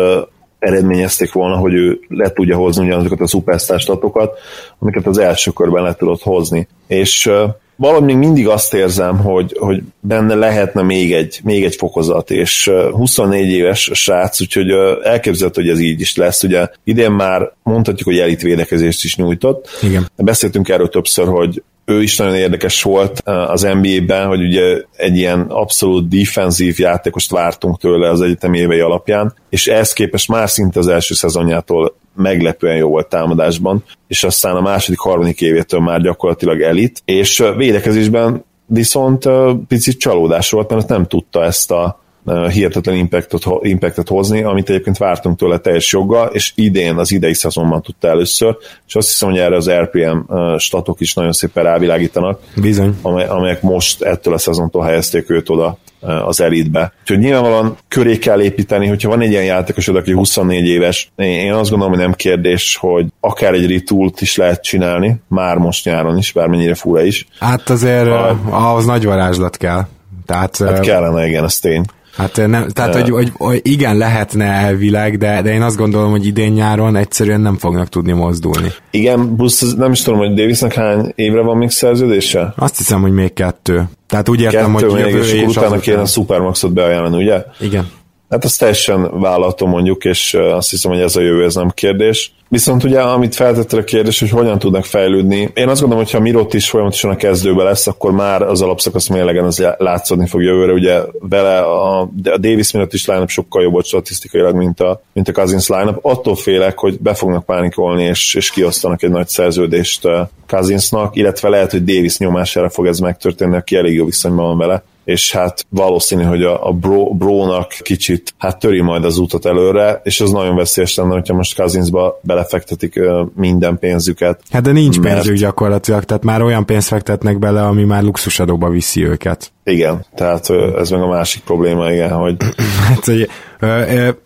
eredményezték volna, hogy ő le tudja hozni ugyanazokat a szupersztár statokat, amiket az első körben le tudott hozni. És valahogy még mindig azt érzem, hogy, hogy benne lehetne még egy, még egy fokozat, és 24 éves srác, úgyhogy elképzelhető, hogy ez így is lesz. Ugye idén már mondhatjuk, hogy elit védekezést is nyújtott. Igen. Beszéltünk erről többször, hogy ő is nagyon érdekes volt az NBA-ben, hogy ugye egy ilyen abszolút defenzív játékost vártunk tőle az egyetemi évei alapján, és ehhez képest már szinte az első szezonjától meglepően jó volt támadásban, és aztán a második, harmadik évétől már gyakorlatilag elit, és védekezésben viszont picit csalódás volt, mert nem tudta ezt a hihetetlen impactot, impactot hozni, amit egyébként vártunk tőle teljes joggal, és idén, az idei szezonban tudta először, és azt hiszem, hogy erre az RPM statok is nagyon szépen rávilágítanak, Bizony. Amely, amelyek most ettől a szezontól helyezték őt oda az elitbe. Úgyhogy nyilvánvalóan köré kell építeni, hogyha van egy ilyen játékosod, aki 24 éves, én azt gondolom, hogy nem kérdés, hogy akár egy ritult is lehet csinálni, már most nyáron is, bármennyire fura is. Hát azért a, ahhoz nagy varázslat kell. Tehát, hát kellene, igen, ez tény. Hát nem, tehát, hogy, hogy, hogy, igen, lehetne elvileg, de, de én azt gondolom, hogy idén nyáron egyszerűen nem fognak tudni mozdulni. Igen, plusz nem is tudom, hogy Davisnek hány évre van még szerződése? Azt hiszem, hogy még kettő. Tehát úgy értem, kettő hogy még, és, és utána kéne a Supermaxot beajánlani, ugye? Igen. Hát azt teljesen vállalhatom mondjuk, és azt hiszem, hogy ez a jövő, ez nem kérdés. Viszont ugye, amit feltettél a kérdés, hogy hogyan tudnak fejlődni, én azt gondolom, hogy ha Mirot is folyamatosan a kezdőbe lesz, akkor már az alapszakasz mérlegen az látszódni fog jövőre. Ugye vele a, a Davis miatt is line sokkal jobb volt statisztikailag, mint a, mint a Cousins line Attól félek, hogy be fognak pánikolni, és, és kiosztanak egy nagy szerződést Cousinsnak, illetve lehet, hogy Davis nyomására fog ez megtörténni, aki elég jó viszonyban van vele és hát valószínű, hogy a, a bro, brónak kicsit hát töri majd az útot előre, és az nagyon veszélyes lenne, hogyha most Kazinsba belefektetik minden pénzüket. Hát de nincs mert... pénzük gyakorlatilag, tehát már olyan pénzt fektetnek bele, ami már luxusadóba viszi őket. Igen, tehát ez meg a másik probléma, igen, hogy... hát, hogy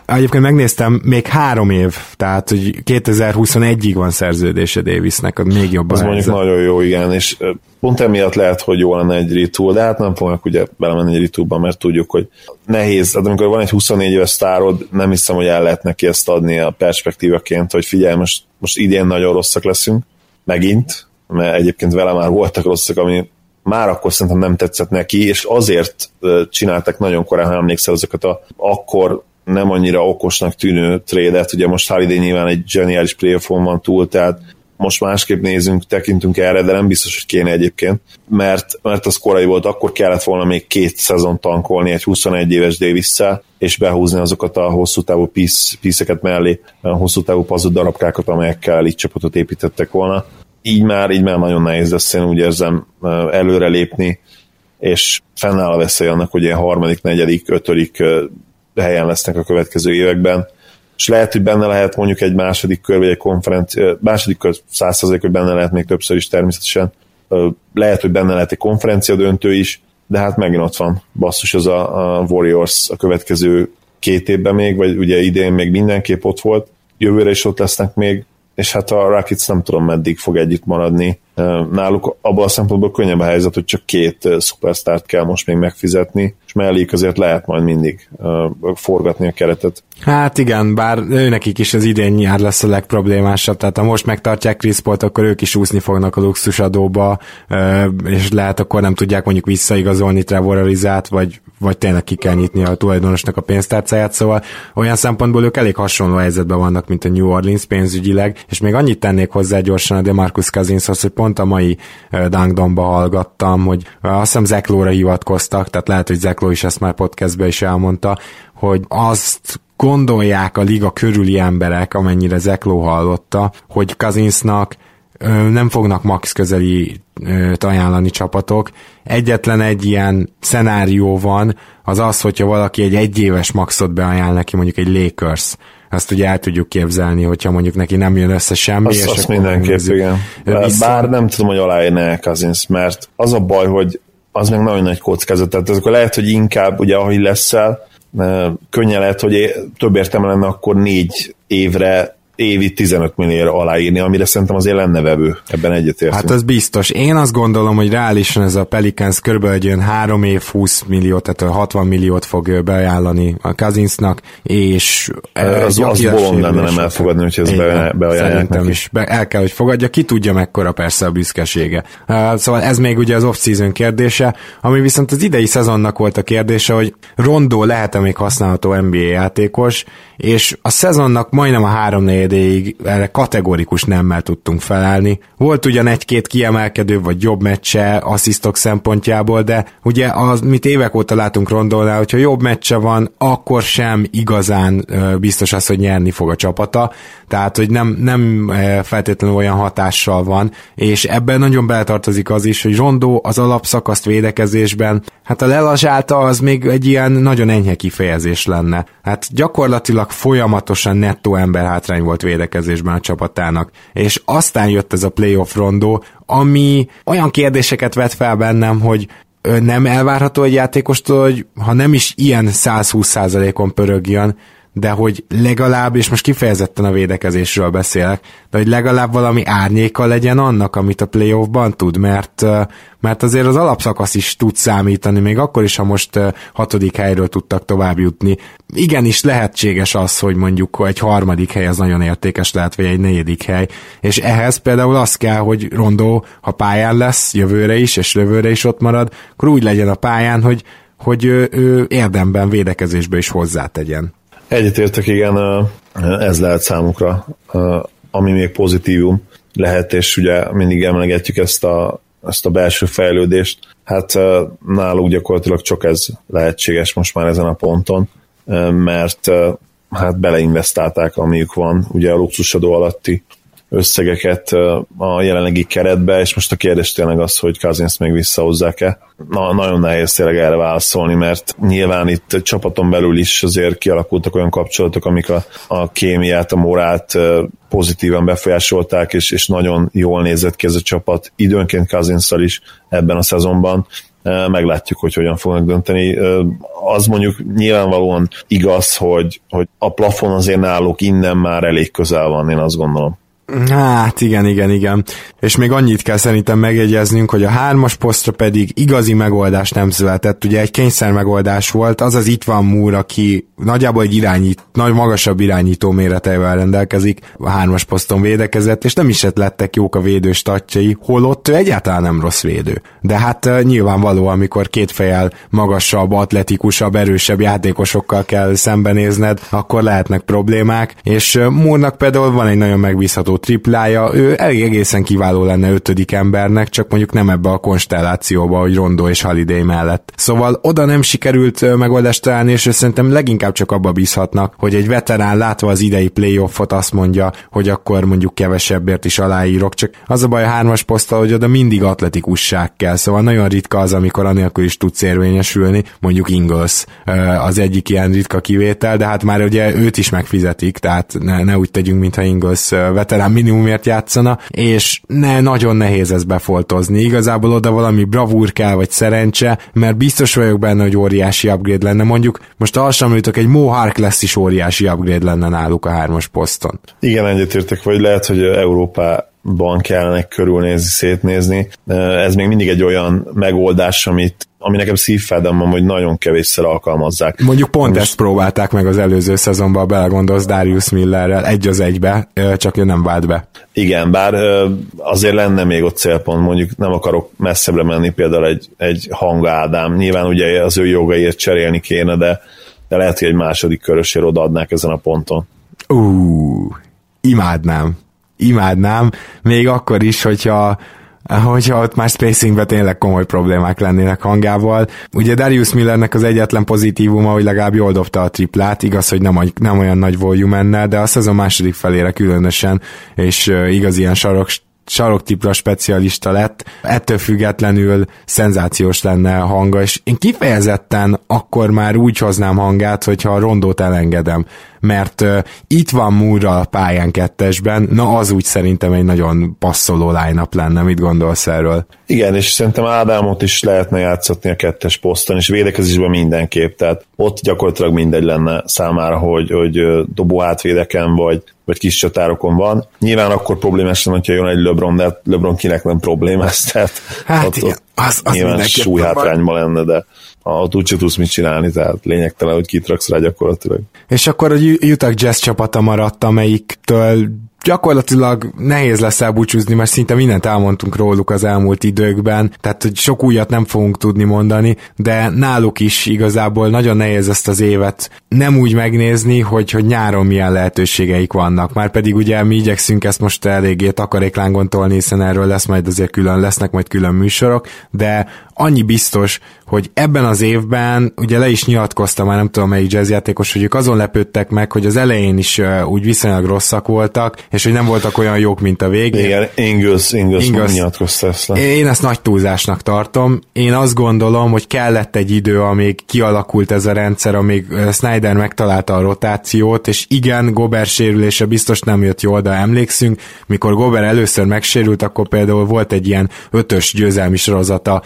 Egyébként megnéztem, még három év, tehát hogy 2021-ig van szerződése Davisnek, az még jobban. Az mondjuk nagyon jó, igen, és pont emiatt lehet, hogy jó lenne egy retool, de hát nem fognak ugye belemenni egy retoolba, mert tudjuk, hogy nehéz, tehát amikor van egy 24 éves sztárod, nem hiszem, hogy el lehet neki ezt adni a perspektívaként, hogy figyelj, most, most idén nagyon rosszak leszünk, megint, mert egyébként vele már voltak rosszak, ami már akkor szerintem nem tetszett neki, és azért csináltak nagyon korán, ha emlékszel, azokat a akkor nem annyira okosnak tűnő trédet, ugye most Holiday nyilván egy geniális playoffon van túl, tehát most másképp nézünk, tekintünk erre, de nem biztos, hogy kéne egyébként, mert, mert az korai volt, akkor kellett volna még két szezon tankolni egy 21 éves davis és behúzni azokat a hosszú távú pisz, piszeket mellé, a hosszú távú pazud darabkákat, amelyekkel így csapatot építettek volna. Így már, így már nagyon nehéz lesz, én úgy érzem előrelépni, és fennáll a veszély annak, hogy ilyen harmadik, negyedik, ötödik helyen lesznek a következő években, és lehet, hogy benne lehet mondjuk egy második kör, vagy egy konferencia, második kör százszerzék, hogy benne lehet még többször is természetesen, lehet, hogy benne lehet egy konferencia döntő is, de hát megint ott van basszus az a, a Warriors a következő két évben még, vagy ugye idén még mindenképp ott volt, jövőre is ott lesznek még, és hát a Rockets nem tudom meddig fog együtt maradni. Náluk abban a szempontból könnyebb a helyzet, hogy csak két szupersztárt kell most még megfizetni, és mellék azért lehet majd mindig forgatni a keretet. Hát igen, bár ő nekik is az idén nyár lesz a legproblémásabb, tehát ha most megtartják Chris Paul-t, akkor ők is úszni fognak a luxusadóba, és lehet akkor nem tudják mondjuk visszaigazolni Trevor Arizát, vagy, vagy tényleg ki kell nyitni a tulajdonosnak a pénztárcáját, szóval olyan szempontból ők elég hasonló helyzetben vannak, mint a New Orleans pénzügyileg, és még annyit tennék hozzá gyorsan a DeMarcus Cousinshoz, hogy pont a mai Dangdomba hallgattam, hogy azt hiszem Zeklóra hivatkoztak, tehát lehet, hogy Zekló is ezt már podcastbe is elmondta, hogy azt gondolják a liga körüli emberek, amennyire Zekló hallotta, hogy Kazinsnak nem fognak max közeli ajánlani csapatok. Egyetlen egy ilyen szenárió van, az az, hogyha valaki egy egyéves maxot beajánl neki, mondjuk egy Lakers, azt ugye el tudjuk képzelni, hogyha mondjuk neki nem jön össze semmi. Azt, és azt mindenképp, igen. Viszont... Bár nem tudom, hogy aláírne Kazins, mert az a baj, hogy az meg nagyon nagy kockázat. Tehát akkor lehet, hogy inkább, ugye ahogy leszel, könnyen lehet, hogy több értelme lenne akkor négy évre évi 15 millióra aláírni, amire szerintem azért lenne vevő, ebben egyetértünk. Hát az biztos. Én azt gondolom, hogy reálisan ez a Pelicans körülbelül egy olyan 3 év 20 milliót, tehát 60 milliót fog beajánlani a Kazinsnak, és az, az bolond lenne nem elfogadni, hogy ez be, beajánlják neki. is. Be, el kell, hogy fogadja, ki tudja mekkora persze a büszkesége. Szóval ez még ugye az off-season kérdése, ami viszont az idei szezonnak volt a kérdése, hogy Rondó lehet-e még használható NBA játékos, és a szezonnak majdnem a három negyedéig erre kategorikus nemmel tudtunk felállni. Volt ugyan egy-két kiemelkedő vagy jobb meccse asszisztok szempontjából, de ugye az, mit évek óta látunk Rondolnál, hogyha jobb meccse van, akkor sem igazán biztos az, hogy nyerni fog a csapata, tehát hogy nem, nem feltétlenül olyan hatással van, és ebben nagyon beletartozik az is, hogy Rondó az alapszakaszt védekezésben, hát a lelazsálta az még egy ilyen nagyon enyhe kifejezés lenne. Hát gyakorlatilag folyamatosan nettó ember hátrány volt védekezésben a csapatának, és aztán jött ez a playoff rondó, ami olyan kérdéseket vet fel bennem, hogy nem elvárható egy játékostól, hogy ha nem is ilyen 120%-on pörögjön, de hogy legalább, és most kifejezetten a védekezésről beszélek, de hogy legalább valami árnyéka legyen annak, amit a playoffban tud, mert, mert azért az alapszakasz is tud számítani, még akkor is, ha most hatodik helyről tudtak tovább jutni. Igenis lehetséges az, hogy mondjuk egy harmadik hely az nagyon értékes lehet, vagy egy negyedik hely, és ehhez például az kell, hogy Rondó, ha pályán lesz jövőre is, és jövőre is ott marad, akkor úgy legyen a pályán, hogy, hogy ő, ő érdemben védekezésbe is hozzátegyen. Egyetértek, igen, ez lehet számukra, ami még pozitívum lehet, és ugye mindig emlegetjük ezt a, ezt a belső fejlődést. Hát náluk gyakorlatilag csak ez lehetséges most már ezen a ponton, mert hát beleinvestálták, amiük van, ugye a luxusadó alatti összegeket a jelenlegi keretbe, és most a kérdés tényleg az, hogy Cousins még visszahozzák-e. Na, nagyon nehéz tényleg erre válaszolni, mert nyilván itt csapaton belül is azért kialakultak olyan kapcsolatok, amik a, a kémiát, a morált pozitívan befolyásolták, és, és nagyon jól nézett ki ez a csapat, időnként cousins is ebben a szezonban meglátjuk, hogy hogyan fognak dönteni. Az mondjuk nyilvánvalóan igaz, hogy, hogy a plafon azért náluk innen már elég közel van, én azt gondolom. Hát igen, igen, igen. És még annyit kell szerintem megjegyeznünk, hogy a hármas posztra pedig igazi megoldás nem született. Ugye egy kényszer megoldás volt, az az itt van Múr, aki nagyjából egy irányít, nagy magasabb irányító méreteivel rendelkezik, a hármas poszton védekezett, és nem is lettek jók a védő statjai, holott ő egyáltalán nem rossz védő. De hát nyilvánvaló, amikor két fejel magasabb, atletikusabb, erősebb játékosokkal kell szembenézned, akkor lehetnek problémák, és Múrnak például van egy nagyon megbízható triplája, ő elég egészen kiváló lenne ötödik embernek, csak mondjuk nem ebbe a konstellációba, hogy Rondo és Holiday mellett. Szóval oda nem sikerült megoldást találni, és szerintem leginkább csak abba bízhatnak, hogy egy veterán látva az idei playoffot azt mondja, hogy akkor mondjuk kevesebbért is aláírok, csak az a baj a hármas poszttal, hogy oda mindig atletikusság kell, szóval nagyon ritka az, amikor anélkül is tudsz érvényesülni, mondjuk Ingles az egyik ilyen ritka kivétel, de hát már ugye őt is megfizetik, tehát ne, ne úgy tegyünk, mintha Ingles veterán talán minimumért játszana, és ne, nagyon nehéz ezt befoltozni. Igazából oda valami bravúr kell, vagy szerencse, mert biztos vagyok benne, hogy óriási upgrade lenne. Mondjuk most alsam egy Mo lesz is óriási upgrade lenne náluk a hármas poszton. Igen, egyetértek, vagy lehet, hogy Európa ban kellene körülnézni, szétnézni. Ez még mindig egy olyan megoldás, amit ami nekem szívfádom van, hogy nagyon kevésszer alkalmazzák. Mondjuk pont Most... ezt próbálták meg az előző szezonban, belegondolsz Darius Millerrel, egy az egybe, csak ő nem vált be. Igen, bár azért lenne még ott célpont, mondjuk nem akarok messzebbre menni, például egy, egy Hanga Ádám, nyilván ugye az ő jogaért cserélni kéne, de, de lehet, hogy egy második körösért odaadnák ezen a ponton. Ú, imádnám imádnám, még akkor is, hogyha hogyha ott már spacingben tényleg komoly problémák lennének hangával. Ugye Darius Millernek az egyetlen pozitívuma, hogy legalább jól dobta a triplát, igaz, hogy nem, nem olyan nagy volume de a szezon második felére különösen, és igaz ilyen sarok saroktipra specialista lett, ettől függetlenül szenzációs lenne a hanga, és én kifejezetten akkor már úgy hoznám hangát, hogyha a rondót elengedem, mert uh, itt van Múra a pályán kettesben, na az úgy szerintem egy nagyon passzoló line lenne, mit gondolsz erről? Igen, és szerintem Ádámot is lehetne játszatni a kettes poszton, és védekezésben mindenképp, tehát ott gyakorlatilag mindegy lenne számára, hogy, hogy dobó átvédeken vagy, vagy kis csatárokon van. Nyilván akkor problémás lenne, hogyha jön egy LeBron, de hát LeBron kinek nem problémás, tehát hát ott, igen, az, az nyilván súlyhátrányban lenne, de ott úgyse tudsz mit csinálni, tehát lényegtelen, hogy kitraksz rá gyakorlatilag. És akkor a Utah Jazz csapata maradt, amelyiktől gyakorlatilag nehéz lesz elbúcsúzni, mert szinte mindent elmondtunk róluk az elmúlt időkben, tehát hogy sok újat nem fogunk tudni mondani, de náluk is igazából nagyon nehéz ezt az évet nem úgy megnézni, hogy, hogy nyáron milyen lehetőségeik vannak. Már pedig ugye mi igyekszünk ezt most eléggé takaréklángon tolni, hiszen erről lesz majd azért külön, lesznek majd külön műsorok, de annyi biztos, hogy ebben az évben, ugye le is nyilatkoztam, már nem tudom melyik jazzjátékos, hogy ők azon lepődtek meg, hogy az elején is uh, úgy viszonylag rosszak voltak, és hogy nem voltak olyan jók, mint a végén. Igen, Ingles, Ingles, Ingles nyilatkozta ezt. Én ezt nagy túlzásnak tartom. Én azt gondolom, hogy kellett egy idő, amíg kialakult ez a rendszer, amíg Snyder megtalálta a rotációt, és igen, Gober sérülése biztos nem jött jól, de emlékszünk, mikor Gober először megsérült, akkor például volt egy ilyen ötös győzelmi sorozata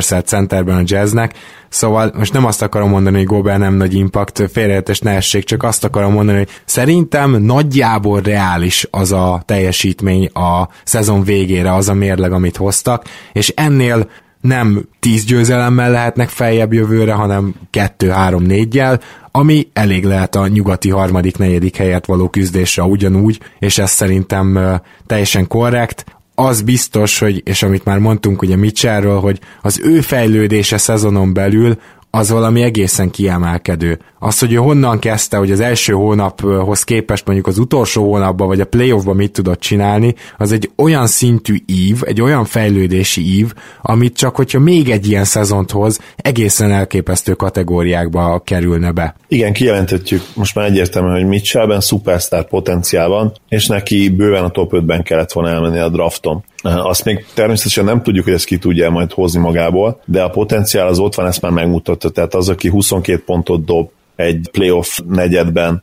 Favors centerben a jazz jazznek, Szóval most nem azt akarom mondani, hogy Gobert nem nagy impact, félreértés ne essék, csak azt akarom mondani, hogy szerintem nagyjából reális az a teljesítmény a szezon végére, az a mérleg, amit hoztak, és ennél nem 10 győzelemmel lehetnek feljebb jövőre, hanem 2-3-4-jel, ami elég lehet a nyugati harmadik, negyedik helyet való küzdésre ugyanúgy, és ez szerintem teljesen korrekt az biztos, hogy, és amit már mondtunk ugye Mitchellről, hogy az ő fejlődése szezonon belül az valami egészen kiemelkedő. Az, hogy ő honnan kezdte, hogy az első hónaphoz képest mondjuk az utolsó hónapban vagy a playoffban mit tudott csinálni, az egy olyan szintű ív, egy olyan fejlődési ív, amit csak hogyha még egy ilyen szezont hoz, egészen elképesztő kategóriákba kerülne be. Igen, kijelenthetjük most már egyértelműen, hogy Mitchellben szupersztár potenciál van, és neki bőven a top 5-ben kellett volna elmenni a drafton. Azt még természetesen nem tudjuk, hogy ezt ki tudja majd hozni magából, de a potenciál az ott van, ezt már megmutatta. Tehát az, aki 22 pontot dob egy playoff negyedben,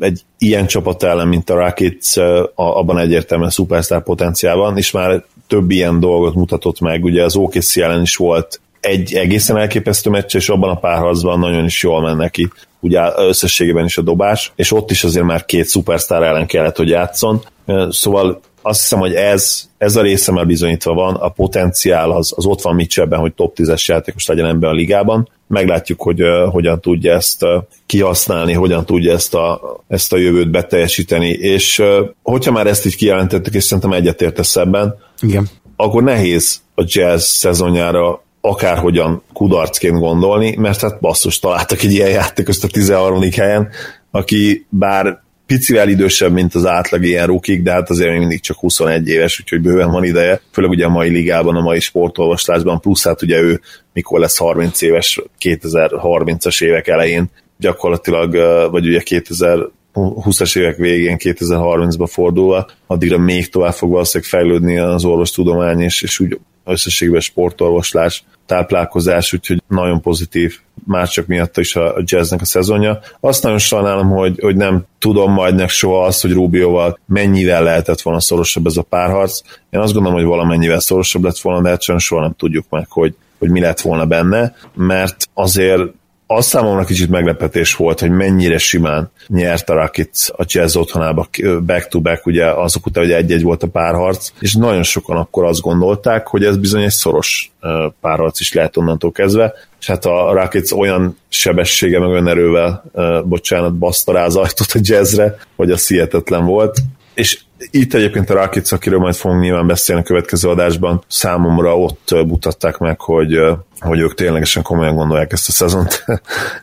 egy ilyen csapat ellen, mint a Rockets, abban egyértelműen szupersztár potenciál van, és már több ilyen dolgot mutatott meg. Ugye az OKC ellen is volt egy egészen elképesztő meccs, és abban a párharcban nagyon is jól ment neki, ugye összességében is a dobás, és ott is azért már két szupersztár ellen kellett, hogy játszon. Szóval azt hiszem, hogy ez, ez a része már bizonyítva van, a potenciál az, az ott van Mitchellben, hogy top 10-es játékos legyen ebben a ligában. Meglátjuk, hogy uh, hogyan tudja ezt uh, kihasználni, hogyan tudja ezt a, ezt a jövőt beteljesíteni, és uh, hogyha már ezt így kijelentettük, és szerintem egyetértesz ebben, Igen. akkor nehéz a jazz szezonjára akárhogyan kudarcként gondolni, mert hát basszus, találtak egy ilyen játékost a 13. helyen, aki bár picivel idősebb, mint az átlag ilyen rukik, de hát azért még mindig csak 21 éves, úgyhogy bőven van ideje, főleg ugye a mai ligában, a mai sportolvaslásban, plusz hát ugye ő mikor lesz 30 éves, 2030-as évek elején, gyakorlatilag, vagy ugye 2000 20-as évek végén, 2030-ba fordulva, addigra még tovább fog valószínűleg fejlődni az orvostudomány, és, és úgy összességben sportorvoslás, táplálkozás, úgyhogy nagyon pozitív, már csak miatt is a jazznek a szezonja. Azt nagyon sajnálom, hogy, hogy nem tudom majd soha azt, hogy Rubioval mennyivel lehetett volna szorosabb ez a párharc. Én azt gondolom, hogy valamennyivel szorosabb lett volna, de hát soha nem tudjuk meg, hogy, hogy mi lett volna benne, mert azért az számomra kicsit meglepetés volt, hogy mennyire simán nyert a Rockets a Jazz otthonába back-to-back, ugye azok után, hogy egy-egy volt a párharc, és nagyon sokan akkor azt gondolták, hogy ez bizony egy szoros párharc is lehet onnantól kezdve, és hát a Rockets olyan sebessége, meg erővel, bocsánat, baszta rá az ajtót a jazzre, hogy a hihetetlen volt, és itt egyébként a Rakic, akiről majd fogunk nyilván beszélni a következő adásban, számomra ott mutatták meg, hogy, hogy ők ténylegesen komolyan gondolják ezt a szezont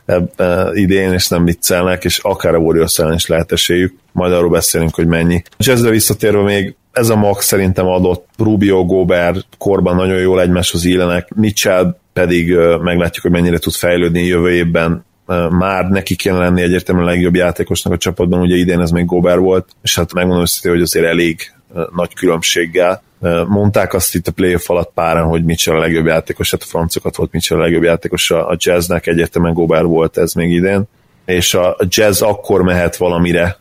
idén, és nem viccelnek, és akár a Warriors ellen is lehet esélyük. Majd arról beszélünk, hogy mennyi. Ezzel visszatérve még ez a max szerintem adott Rubio Gobert korban nagyon jól egymáshoz illenek, Mitchell pedig meglátjuk, hogy mennyire tud fejlődni jövő évben már neki kéne lenni egyértelműen a legjobb játékosnak a csapatban, ugye idén ez még Gobert volt, és hát megmondom őszintén, hogy azért elég nagy különbséggel. Mondták azt itt a playoff alatt páran, hogy Mitchell a legjobb játékos, hát a francokat volt Mitchell a legjobb játékos a jazznek, egyértelműen Gobert volt ez még idén, és a jazz akkor mehet valamire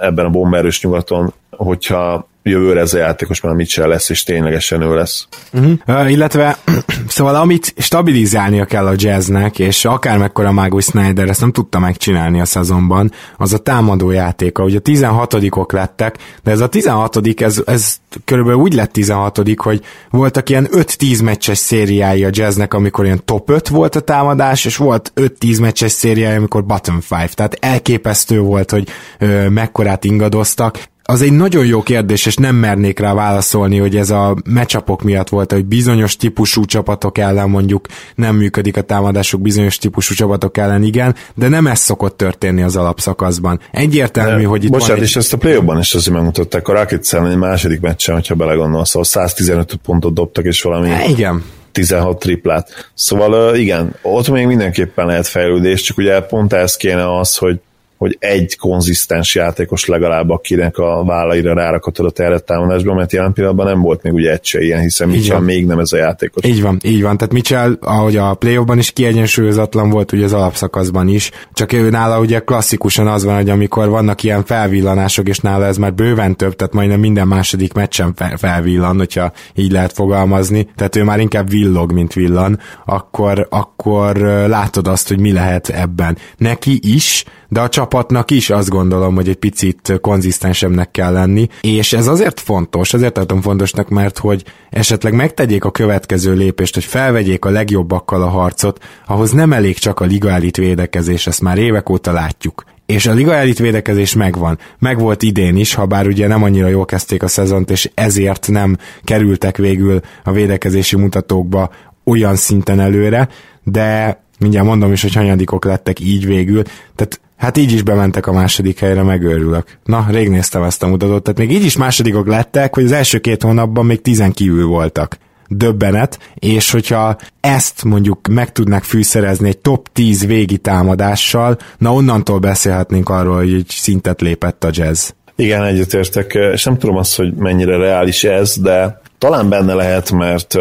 ebben a bomberős nyugaton, hogyha jövőre ez a játékos már Mitchell lesz, és ténylegesen ő lesz. Uh-huh. Uh, illetve, szóval amit stabilizálnia kell a jazznek, és akármekkora Magus Snyder ezt nem tudta megcsinálni a szezonban, az a támadó játéka. Ugye a 16 lettek, de ez a 16 ez, ez körülbelül úgy lett 16 hogy voltak ilyen 5-10 meccses szériái a jazznek, amikor ilyen top 5 volt a támadás, és volt 5-10 meccses szériái, amikor bottom 5. Tehát elképesztő volt, hogy ö, mekkorát ingadoztak, az egy nagyon jó kérdés, és nem mernék rá válaszolni, hogy ez a meccsapok miatt volt, hogy bizonyos típusú csapatok ellen mondjuk nem működik a támadásuk, bizonyos típusú csapatok ellen igen, de nem ez szokott történni az alapszakaszban. Egyértelmű, de, hogy itt bocsánat, van egy... és ezt a play is azért megmutatták a Rockets ellen egy második meccsen, hogyha belegondolsz, szóval 115 pontot dobtak, és valami... Há, igen. 16 triplát. Szóval igen, ott még mindenképpen lehet fejlődés, csak ugye pont ez kéne az, hogy hogy egy konzisztens játékos legalább, akinek a vállaira rárakatod a terret támadásban, mert jelen pillanatban nem volt még ugye egy se ilyen, hiszen Mitchell még nem ez a játékos. Így van, így van. Tehát Mitchell, ahogy a play is kiegyensúlyozatlan volt, ugye az alapszakaszban is, csak ő nála ugye klasszikusan az van, hogy amikor vannak ilyen felvillanások, és nála ez már bőven több, tehát majdnem minden második meccsen felvillan, hogyha így lehet fogalmazni, tehát ő már inkább villog, mint villan, akkor, akkor látod azt, hogy mi lehet ebben. Neki is, de a csapatnak is azt gondolom, hogy egy picit konzisztensebbnek kell lenni, és ez azért fontos, azért tartom fontosnak, mert hogy esetleg megtegyék a következő lépést, hogy felvegyék a legjobbakkal a harcot, ahhoz nem elég csak a liga elit védekezés, ezt már évek óta látjuk. És a liga elit védekezés megvan. Megvolt idén is, ha bár ugye nem annyira jól kezdték a szezont, és ezért nem kerültek végül a védekezési mutatókba olyan szinten előre, de mindjárt mondom is, hogy hanyadikok lettek így végül, tehát Hát így is bementek a második helyre, megőrülök. Na, rég néztem ezt a mutatót, tehát még így is másodikok lettek, hogy az első két hónapban még tizen kívül voltak. Döbbenet, és hogyha ezt mondjuk meg tudnák fűszerezni egy top 10 végi támadással, na onnantól beszélhetnénk arról, hogy egy szintet lépett a jazz. Igen, egyetértek, és nem tudom azt, hogy mennyire reális ez, de talán benne lehet, mert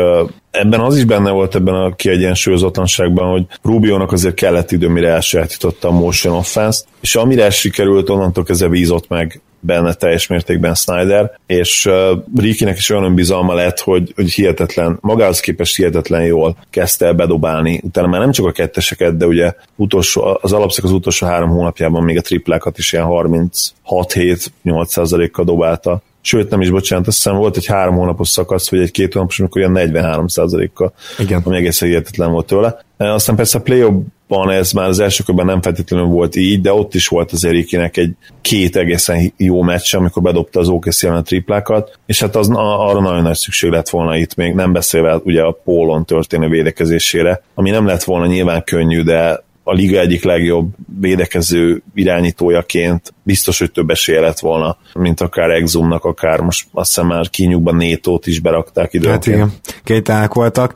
ebben az is benne volt ebben a kiegyensúlyozatlanságban, hogy Rubionak azért kellett idő, mire elsajátította a motion offense és amire sikerült, onnantól kezdve vízott meg benne teljes mértékben Snyder, és uh, Rikinek is olyan önbizalma lett, hogy, hogy hihetetlen, magához képest hihetetlen jól kezdte el bedobálni. Utána már nem csak a ketteseket, de ugye utolsó, az alapszak az utolsó három hónapjában még a triplákat is ilyen 36-7-8 kal dobálta sőt nem is bocsánat, azt hiszem volt egy három hónapos szakasz, vagy egy két hónapos, amikor ilyen 43 kal Igen. ami egészen hihetetlen volt tőle. E, aztán persze a play ban ez már az első körben nem feltétlenül volt így, de ott is volt az Erikinek egy két egészen jó meccs, amikor bedobta az OKC a triplákat, és hát az arra nagyon nagy szükség lett volna itt még, nem beszélve ugye a pólon történő védekezésére, ami nem lett volna nyilván könnyű, de a liga egyik legjobb védekező irányítójaként biztos, hogy több esélye lett volna, mint akár Exumnak, akár most azt hiszem már kínjukban Nétót is berakták időnként. Hát igen, kételnek voltak,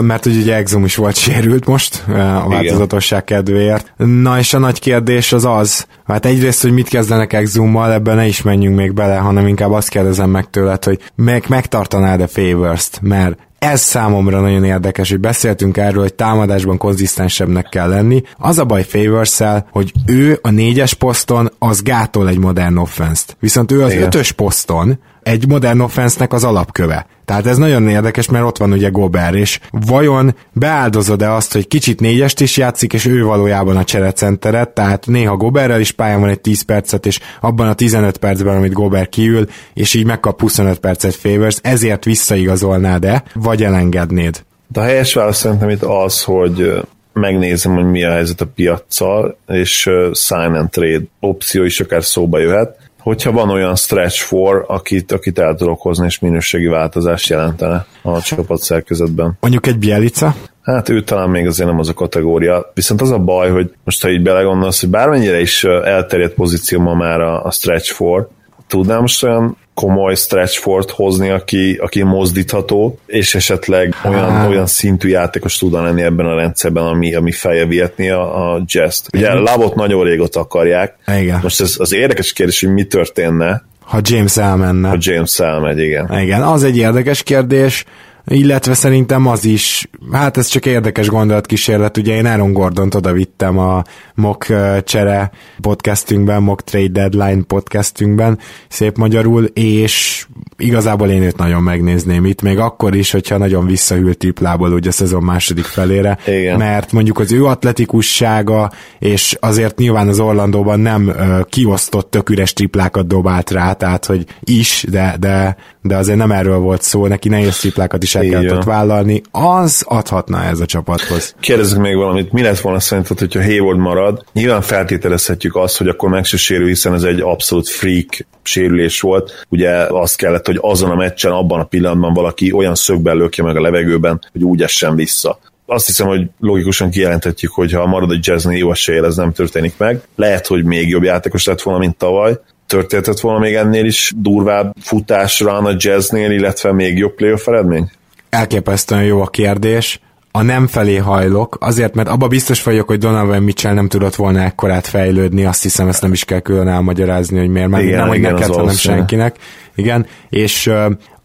mert ugye Exum is volt sérült most a változatosság kedvéért. Na és a nagy kérdés az az, hát egyrészt, hogy mit kezdenek Exummal, ebben ne is menjünk még bele, hanem inkább azt kérdezem meg tőled, hogy meg megtartanád a Favors-t, mert ez számomra nagyon érdekes, hogy beszéltünk erről, hogy támadásban konzisztensebbnek kell lenni. Az a baj favors hogy ő a négyes poszton az gátol egy modern offense-t. Viszont ő az Igen. ötös poszton egy modern offense az alapköve. Tehát ez nagyon érdekes, mert ott van ugye Gober, és vajon beáldozod-e azt, hogy kicsit négyest is játszik, és ő valójában a cserecenteret, tehát néha Goberrel is pályán van egy 10 percet, és abban a 15 percben, amit Gober kiül, és így megkap 25 percet Favors, ezért visszaigazolnád-e, vagy elengednéd? De a helyes válasz szerintem itt az, hogy megnézem, hogy mi a helyzet a piaccal, és sign and trade opció is akár szóba jöhet hogyha van olyan stretch for, akit, akit el tudok hozni, és minőségi változást jelentene a csapat szerkezetben. Mondjuk egy Bielica? Hát ő talán még azért nem az a kategória. Viszont az a baj, hogy most ha így belegondolsz, hogy bármennyire is elterjedt pozíció ma már a, a stretch for, tudnám most olyan komoly stretch fort hozni, aki, aki mozdítható, és esetleg olyan, olyan szintű játékos tudna lenni ebben a rendszerben, ami, ami feje vihetni a, a jazz-t. Ugye a lábot nagyon régóta akarják. Igen. Most ez az érdekes kérdés, hogy mi történne, ha James elmenne. Ha James elmegy, igen. Igen, az egy érdekes kérdés illetve szerintem az is, hát ez csak érdekes gondolatkísérlet, ugye én Aaron Gordont oda vittem a mock csere podcastünkben, mock trade deadline podcastünkben, szép magyarul, és igazából én őt nagyon megnézném itt, még akkor is, hogyha nagyon visszahűlt triplából ugye a szezon második felére, Igen. mert mondjuk az ő atletikussága, és azért nyilván az Orlandóban nem kiosztott tök üres triplákat dobált rá, tehát hogy is, de, de, de azért nem erről volt szó, neki nehéz triplákat is el kellett ott vállalni, az adhatna ez a csapathoz. Kérdezzük még valamit, mi lett volna szerinted, hogyha Hayward marad? Nyilván feltételezhetjük azt, hogy akkor meg se sérül, hiszen ez egy abszolút freak sérülés volt. Ugye azt kellett, hogy azon a meccsen, abban a pillanatban valaki olyan szögben lökje meg a levegőben, hogy úgy essen vissza azt hiszem, hogy logikusan kijelenthetjük, hogy ha marad a Jazz jó eséllyel ez nem történik meg. Lehet, hogy még jobb játékos lett volna, mint tavaly, történhetett volna még ennél is durvább futásra a jazznél, illetve még jobb playoff eredmény? elképesztően jó a kérdés. a nem felé hajlok, azért, mert abba biztos vagyok, hogy Donovan Mitchell nem tudott volna ekkorát fejlődni, azt hiszem, ezt nem is kell külön elmagyarázni, hogy miért, mert igen, nem, hogy neked, hanem senkinek. Igen, és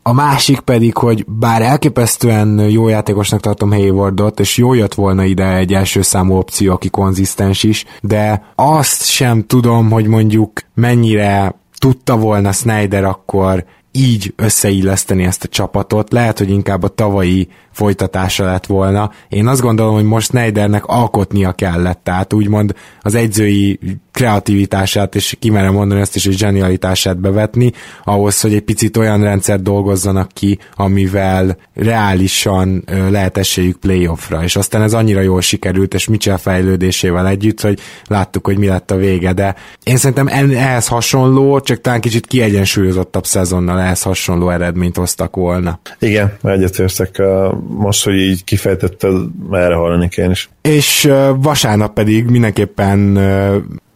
a másik pedig, hogy bár elképesztően jó játékosnak tartom Haywardot, és jó jött volna ide egy első számú opció, aki konzisztens is, de azt sem tudom, hogy mondjuk mennyire tudta volna Snyder akkor így összeilleszteni ezt a csapatot, lehet, hogy inkább a tavalyi folytatása lett volna. Én azt gondolom, hogy most Snydernek alkotnia kellett, tehát úgymond az egyzői kreativitását, és kimerem mondani ezt is, hogy zsenialitását bevetni, ahhoz, hogy egy picit olyan rendszer dolgozzanak ki, amivel reálisan lehet esélyük playoffra, és aztán ez annyira jól sikerült, és Mitchell fejlődésével együtt, hogy láttuk, hogy mi lett a vége, de én szerintem ehhez hasonló, csak talán kicsit kiegyensúlyozottabb szezonnal ehhez hasonló eredményt hoztak volna. Igen, egyetértek most, hogy így kifejtetted, erre hallanék én is. És vasárnap pedig mindenképpen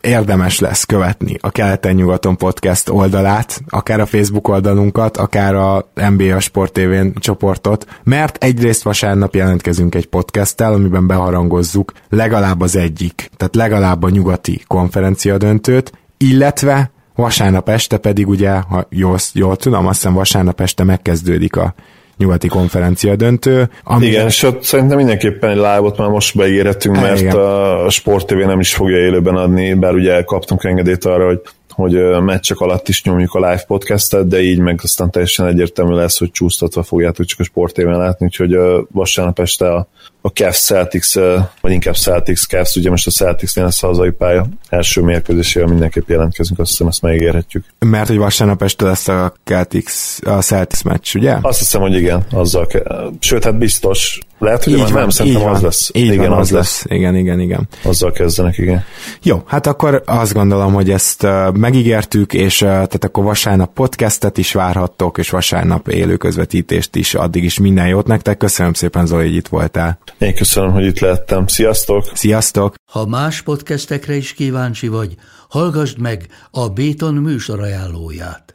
érdemes lesz követni a Keleten-nyugaton podcast oldalát, akár a Facebook oldalunkat, akár a NBA Sport TV csoportot, mert egyrészt vasárnap jelentkezünk egy podcasttel, amiben beharangozzuk legalább az egyik, tehát legalább a nyugati konferencia döntőt, illetve vasárnap este pedig ugye, ha jól, jól tudom, azt hiszem vasárnap este megkezdődik a nyugati konferencia döntő. Ami... Igen, és ott szerintem mindenképpen egy live már most beígérhetünk, mert Igen. a Sport TV nem is fogja élőben adni, bár ugye kaptunk engedélyt arra, hogy hogy meccsek alatt is nyomjuk a live podcastet, de így meg aztán teljesen egyértelmű lesz, hogy csúsztatva fogjátok csak a sportéven látni, úgyhogy vasárnap este a a Cavs Celtics, vagy inkább Celtics Cavs, ugye most a Celtics lesz a hazai pálya első mérkőzésével mindenképp jelentkezünk, azt hiszem ezt megígérhetjük. Mert hogy vasárnap este lesz a Celtics, a Celtics meccs, ugye? Azt hiszem, hogy igen, azzal ke- Sőt, hát biztos. Lehet, hogy így van, nem, szerintem van, az lesz. Így igen, van, az lesz. lesz. Igen, igen, igen. Azzal kezdenek, igen. Jó, hát akkor azt gondolom, hogy ezt megígértük, és tehát akkor vasárnap podcastet is várhattok, és vasárnap élő közvetítést is, addig is minden jót nektek. Köszönöm szépen, Zoli, hogy itt voltál. Én köszönöm, hogy itt lehettem. Sziasztok! Sziasztok! Ha más podcastekre is kíváncsi vagy, hallgassd meg a Béton műsor ajánlóját.